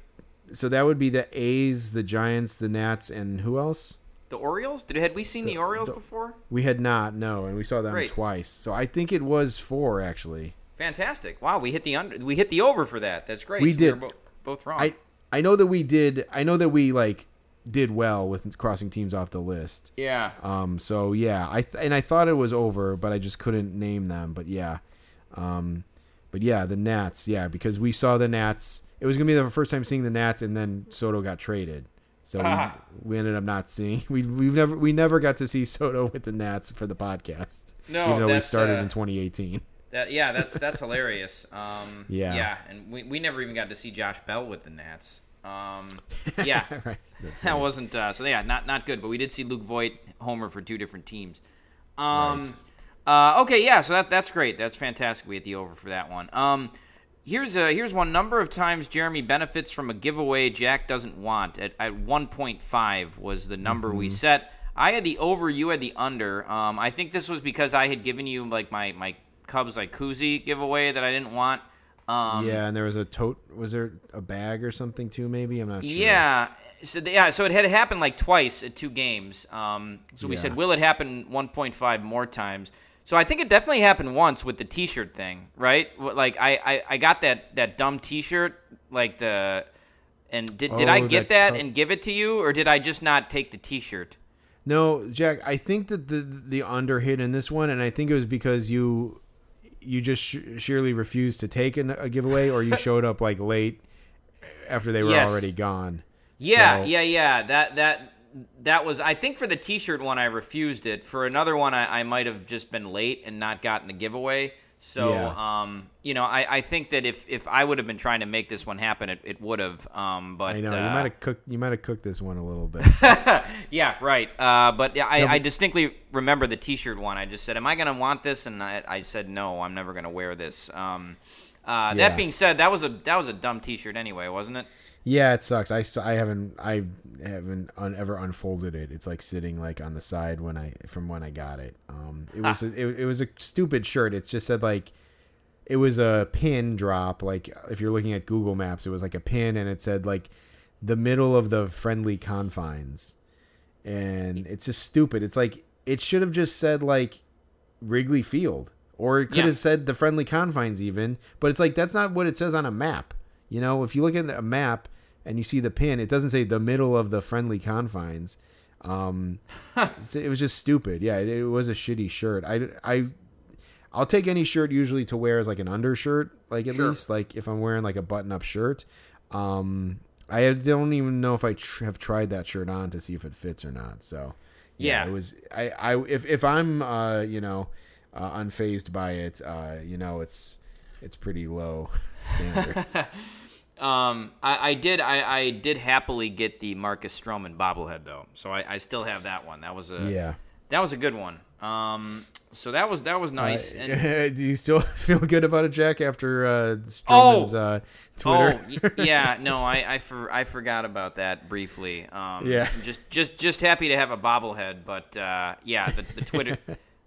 Speaker 1: so that would be the A's, the Giants, the Nats and who else?
Speaker 2: The Orioles? Did had we seen the, Orioles
Speaker 1: the-
Speaker 2: before?
Speaker 1: We had not, no, and we saw them
Speaker 2: Great.
Speaker 1: twice. So I think it was 4 actually.
Speaker 2: Fantastic! Wow, we hit the under. We hit the over for that. That's great.
Speaker 1: We
Speaker 2: So
Speaker 1: did.
Speaker 2: were bo- both wrong.
Speaker 1: I I know that we did I know that we like did well with crossing teams off the list.
Speaker 2: yeah.
Speaker 1: Um. So yeah, I th- and I thought it was over, but I just couldn't name them. But yeah, um, but yeah, the Nats. Yeah, because we saw the Nats. It was gonna be the first time seeing the Nats, and then Soto got traded. So
Speaker 2: Ah.
Speaker 1: we, we ended up not seeing. We we never we never got to see Soto with the Nats for the podcast.
Speaker 2: No,
Speaker 1: even though we started
Speaker 2: uh,
Speaker 1: in 2018.
Speaker 2: That yeah, that's that's hilarious. Um,
Speaker 1: Yeah.
Speaker 2: yeah, and we, we never even got to see Josh Bell with the Nats. Um, yeah,
Speaker 1: right.
Speaker 2: That
Speaker 1: right.
Speaker 2: wasn't uh, so. Yeah, not not good. But we did see Luke Voit homer for two different teams. Um, uh, okay, yeah, so that that's great. That's fantastic. We hit the over for that one. Um, here's a here's one number of times Jeremy benefits from a giveaway Jack doesn't want. At at 1.5 was the number we
Speaker 1: Mm-hmm.
Speaker 2: set. I had the over, you had the under. Um, I think this was because I had given you like my my Cubs like koozie giveaway that I didn't want. Um,
Speaker 1: yeah, and there was a tote. Was there a bag or something too? Maybe I'm not sure.
Speaker 2: Yeah. So yeah, so it had happened like twice at two games. Um, so we
Speaker 1: Yeah.
Speaker 2: said, will it happen 1.5 more times? So I think it definitely happened once with the T-shirt thing, right? Like I, I, I got that that dumb T-shirt, like the, and did did I
Speaker 1: Oh,
Speaker 2: get
Speaker 1: that
Speaker 2: that and give it to you, or did I just not take the T-shirt?
Speaker 1: No, Jack. I think that the the under hit in this one, and I think it was because you you just sh- sheerly refused to take an, a giveaway, or you showed up like late after they were
Speaker 2: Yes.
Speaker 1: already gone.
Speaker 2: Yeah,
Speaker 1: So-
Speaker 2: yeah, yeah. That that that was. I think for the T-shirt one, I refused it. For another one, I, I might have just been late and not gotten the giveaway. So,
Speaker 1: Yeah.
Speaker 2: um, you know, I, I think that if, if I would have been trying to make this one happen, it, it would have. Um, but
Speaker 1: I know
Speaker 2: uh,
Speaker 1: you might have cooked. You might have cooked this one a little bit.
Speaker 2: yeah, right. Uh, but yeah, I,
Speaker 1: No, but-
Speaker 2: I distinctly remember the T-shirt one. I just said, "Am I going to want this?" And I, I said, "No, I'm never going to wear this." Um, uh,
Speaker 1: Yeah.
Speaker 2: That being said, that was a that was a dumb T-shirt anyway, wasn't it?
Speaker 1: Yeah, it sucks. I st- I haven't I haven't un- ever unfolded it. It's like sitting like on the side when I from when I got it. Um, it was a, it, it was a stupid shirt. It just said like it was a pin drop. Like if you're looking at Google Maps, it was like a pin, and it said like the middle of the friendly confines, and it's just stupid. It's like it should have just said like Wrigley Field, or it could
Speaker 2: Yeah.
Speaker 1: have said the friendly confines even. But it's like that's not what it says on a map. You know, if you look at a map and you see the pin, it doesn't say the middle of the friendly confines. Um, it was just stupid. Yeah, it, it was a shitty shirt. I, I, I'll take any shirt usually to wear as like an undershirt, like at
Speaker 2: Sure.
Speaker 1: least like if I'm wearing like a button-up shirt. Um, I don't even know if I tr- have tried that shirt on to see if it fits or not. So
Speaker 2: Yeah.
Speaker 1: it was. I, I if if I'm uh you know uh, unfazed by it, uh you know it's it's pretty low standards.
Speaker 2: Um, I, I did I, I did happily get the Marcus Stroman bobblehead though, so I, I still have that one. That was a
Speaker 1: yeah.
Speaker 2: that was a good one. Um, so that was that was nice.
Speaker 1: Uh,
Speaker 2: and,
Speaker 1: do you still feel good about it, Jack? After uh, Stroman's
Speaker 2: Oh!
Speaker 1: uh, Twitter?
Speaker 2: oh yeah, no, I I, for, I forgot about that briefly. Um,
Speaker 1: Yeah.
Speaker 2: just just just happy to have a bobblehead, but uh, yeah, the, the Twitter.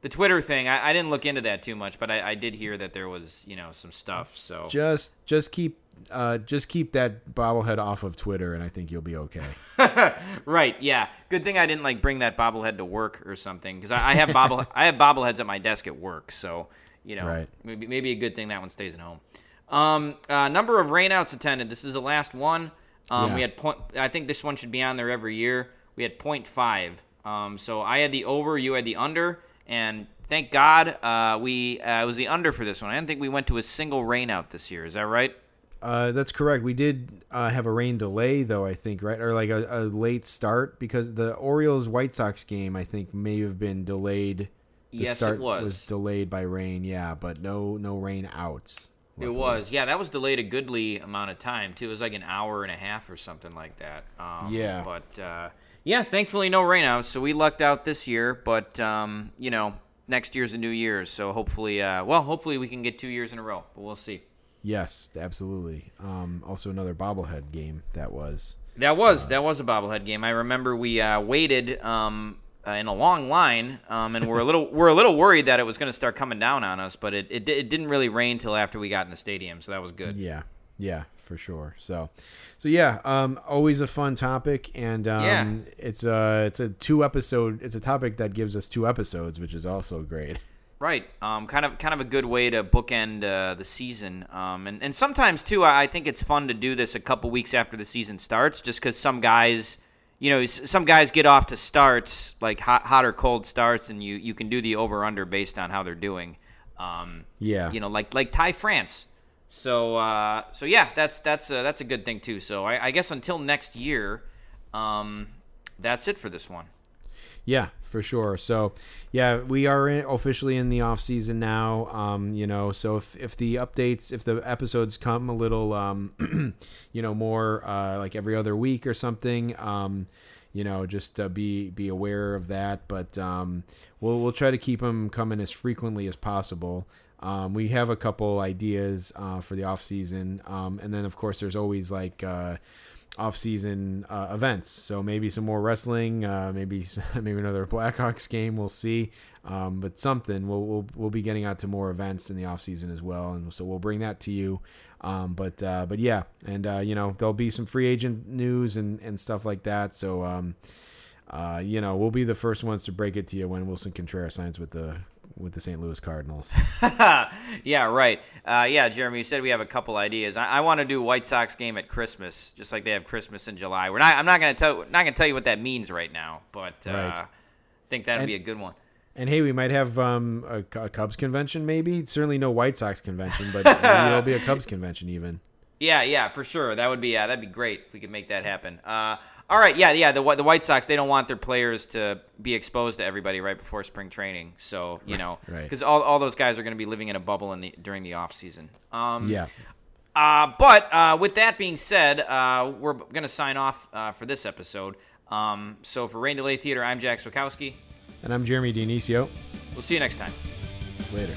Speaker 2: The Twitter thing, I, I didn't look into that too much, but I, I did hear that there was, you know, some stuff. So
Speaker 1: just just keep uh, just keep that bobblehead off of Twitter, and I think you'll be okay.
Speaker 2: Right. Yeah. Good thing I didn't like bring that bobblehead to work or something because I, I have bobble I have bobbleheads at my desk at work. So you know,
Speaker 1: Right.
Speaker 2: maybe maybe a good thing that one stays at home. Um, uh, number of rainouts attended. This is the last one. Um,
Speaker 1: Yeah.
Speaker 2: We had point. I think this one should be on there every year. We had point five. Um, so I had the over, you had the under, and thank God uh, we uh, it was the under for this one. I didn't think we went to a single rainout this year. Is that right?
Speaker 1: Uh, that's correct. We did uh, have a rain delay, though. I think right or like a, a late start because the Orioles White Sox game I think may have been delayed. The
Speaker 2: Yes, it
Speaker 1: start
Speaker 2: was.
Speaker 1: delayed by rain. Yeah, but no no rain outs.
Speaker 2: It was, yeah. That was delayed a goodly amount of time too. It was like an hour and a half or something like that. Um,
Speaker 1: Yeah.
Speaker 2: But uh, yeah, thankfully no rainouts, so we lucked out this year. But um, you know, next year's a new year, so hopefully, uh, well, hopefully we can get two years in a row. But we'll see.
Speaker 1: Yes, absolutely. Um, also another bobblehead game that was.
Speaker 2: That was that was a bobblehead game. I remember we uh, waited um, uh, in a long line, um, and we're a little we're a little worried that it was going to start coming down on us. But it, it it didn't really rain till after we got in the stadium, so that was good.
Speaker 1: Yeah, yeah, for sure. So, so yeah, um, always a fun topic, and um,
Speaker 2: Yeah.
Speaker 1: it's a it's a two episode. It's a topic that gives us two episodes, which is also great.
Speaker 2: Right. Um, kind of kind of a good way to bookend uh, the season. Um, and, and sometimes too, I think it's fun to do this a couple weeks after the season starts, just because some guys, you know, some guys get off to starts like hot, hot or cold starts, and you, you can do the over under based on how they're doing. Um,
Speaker 1: Yeah.
Speaker 2: You know, like like Ty France. So uh, so yeah, that's that's uh, that's a good thing too. So I, I guess until next year. Um, that's it for this one.
Speaker 1: Yeah, for sure. So, yeah, we are in, officially in the off season now. Um, you know, so if if the updates, if the episodes come a little, um, you know, more uh, like every other week or something, um, you know, just uh, be be aware of that. But um, we'll we'll try to keep them coming as frequently as possible. Um, we have a couple ideas uh, for the off season, um, and then of course there's always like. Uh, off-season uh, events. So maybe some more wrestling, uh, maybe maybe another Blackhawks game. We'll see, um, but something. We'll, we'll we'll be getting out to more events in the off-season as well, and so we'll bring that to you. Um, but uh, but yeah, and uh, you know there'll be some free agent news and and stuff like that. So. Um, uh, you know, we'll be the first ones to break it to you when Willson Contreras signs with the with the St. Louis Cardinals.
Speaker 2: yeah, right. Uh, yeah, Jeremy, you said we have a couple ideas. I, I want to do White Sox game at Christmas, just like they have Christmas in July. We're not. I'm not going to tell. Not going to tell you what that means right now, but uh,
Speaker 1: Right.
Speaker 2: I think that'd
Speaker 1: And-
Speaker 2: be a good one.
Speaker 1: And hey, we might have um, a, a Cubs convention, maybe. Certainly no White Sox convention, but maybe there'll be a Cubs convention even.
Speaker 2: Yeah, yeah, for sure. That would be yeah, that'd be great if we could make that happen. All right, yeah, yeah. The the White Sox they don't want their players to be exposed to everybody right before spring training, so you know,
Speaker 1: right.
Speaker 2: because all, all those guys are going to be living in a bubble in the during the off season. Um,
Speaker 1: Yeah.
Speaker 2: Uh, but uh, with that being said, uh, we're going to sign off uh, for this episode. Um, so for Rain Delay Theater, I'm Jack Swakowski.
Speaker 1: And I'm Jeremy Dionisio.
Speaker 2: We'll see you next time.
Speaker 1: Later.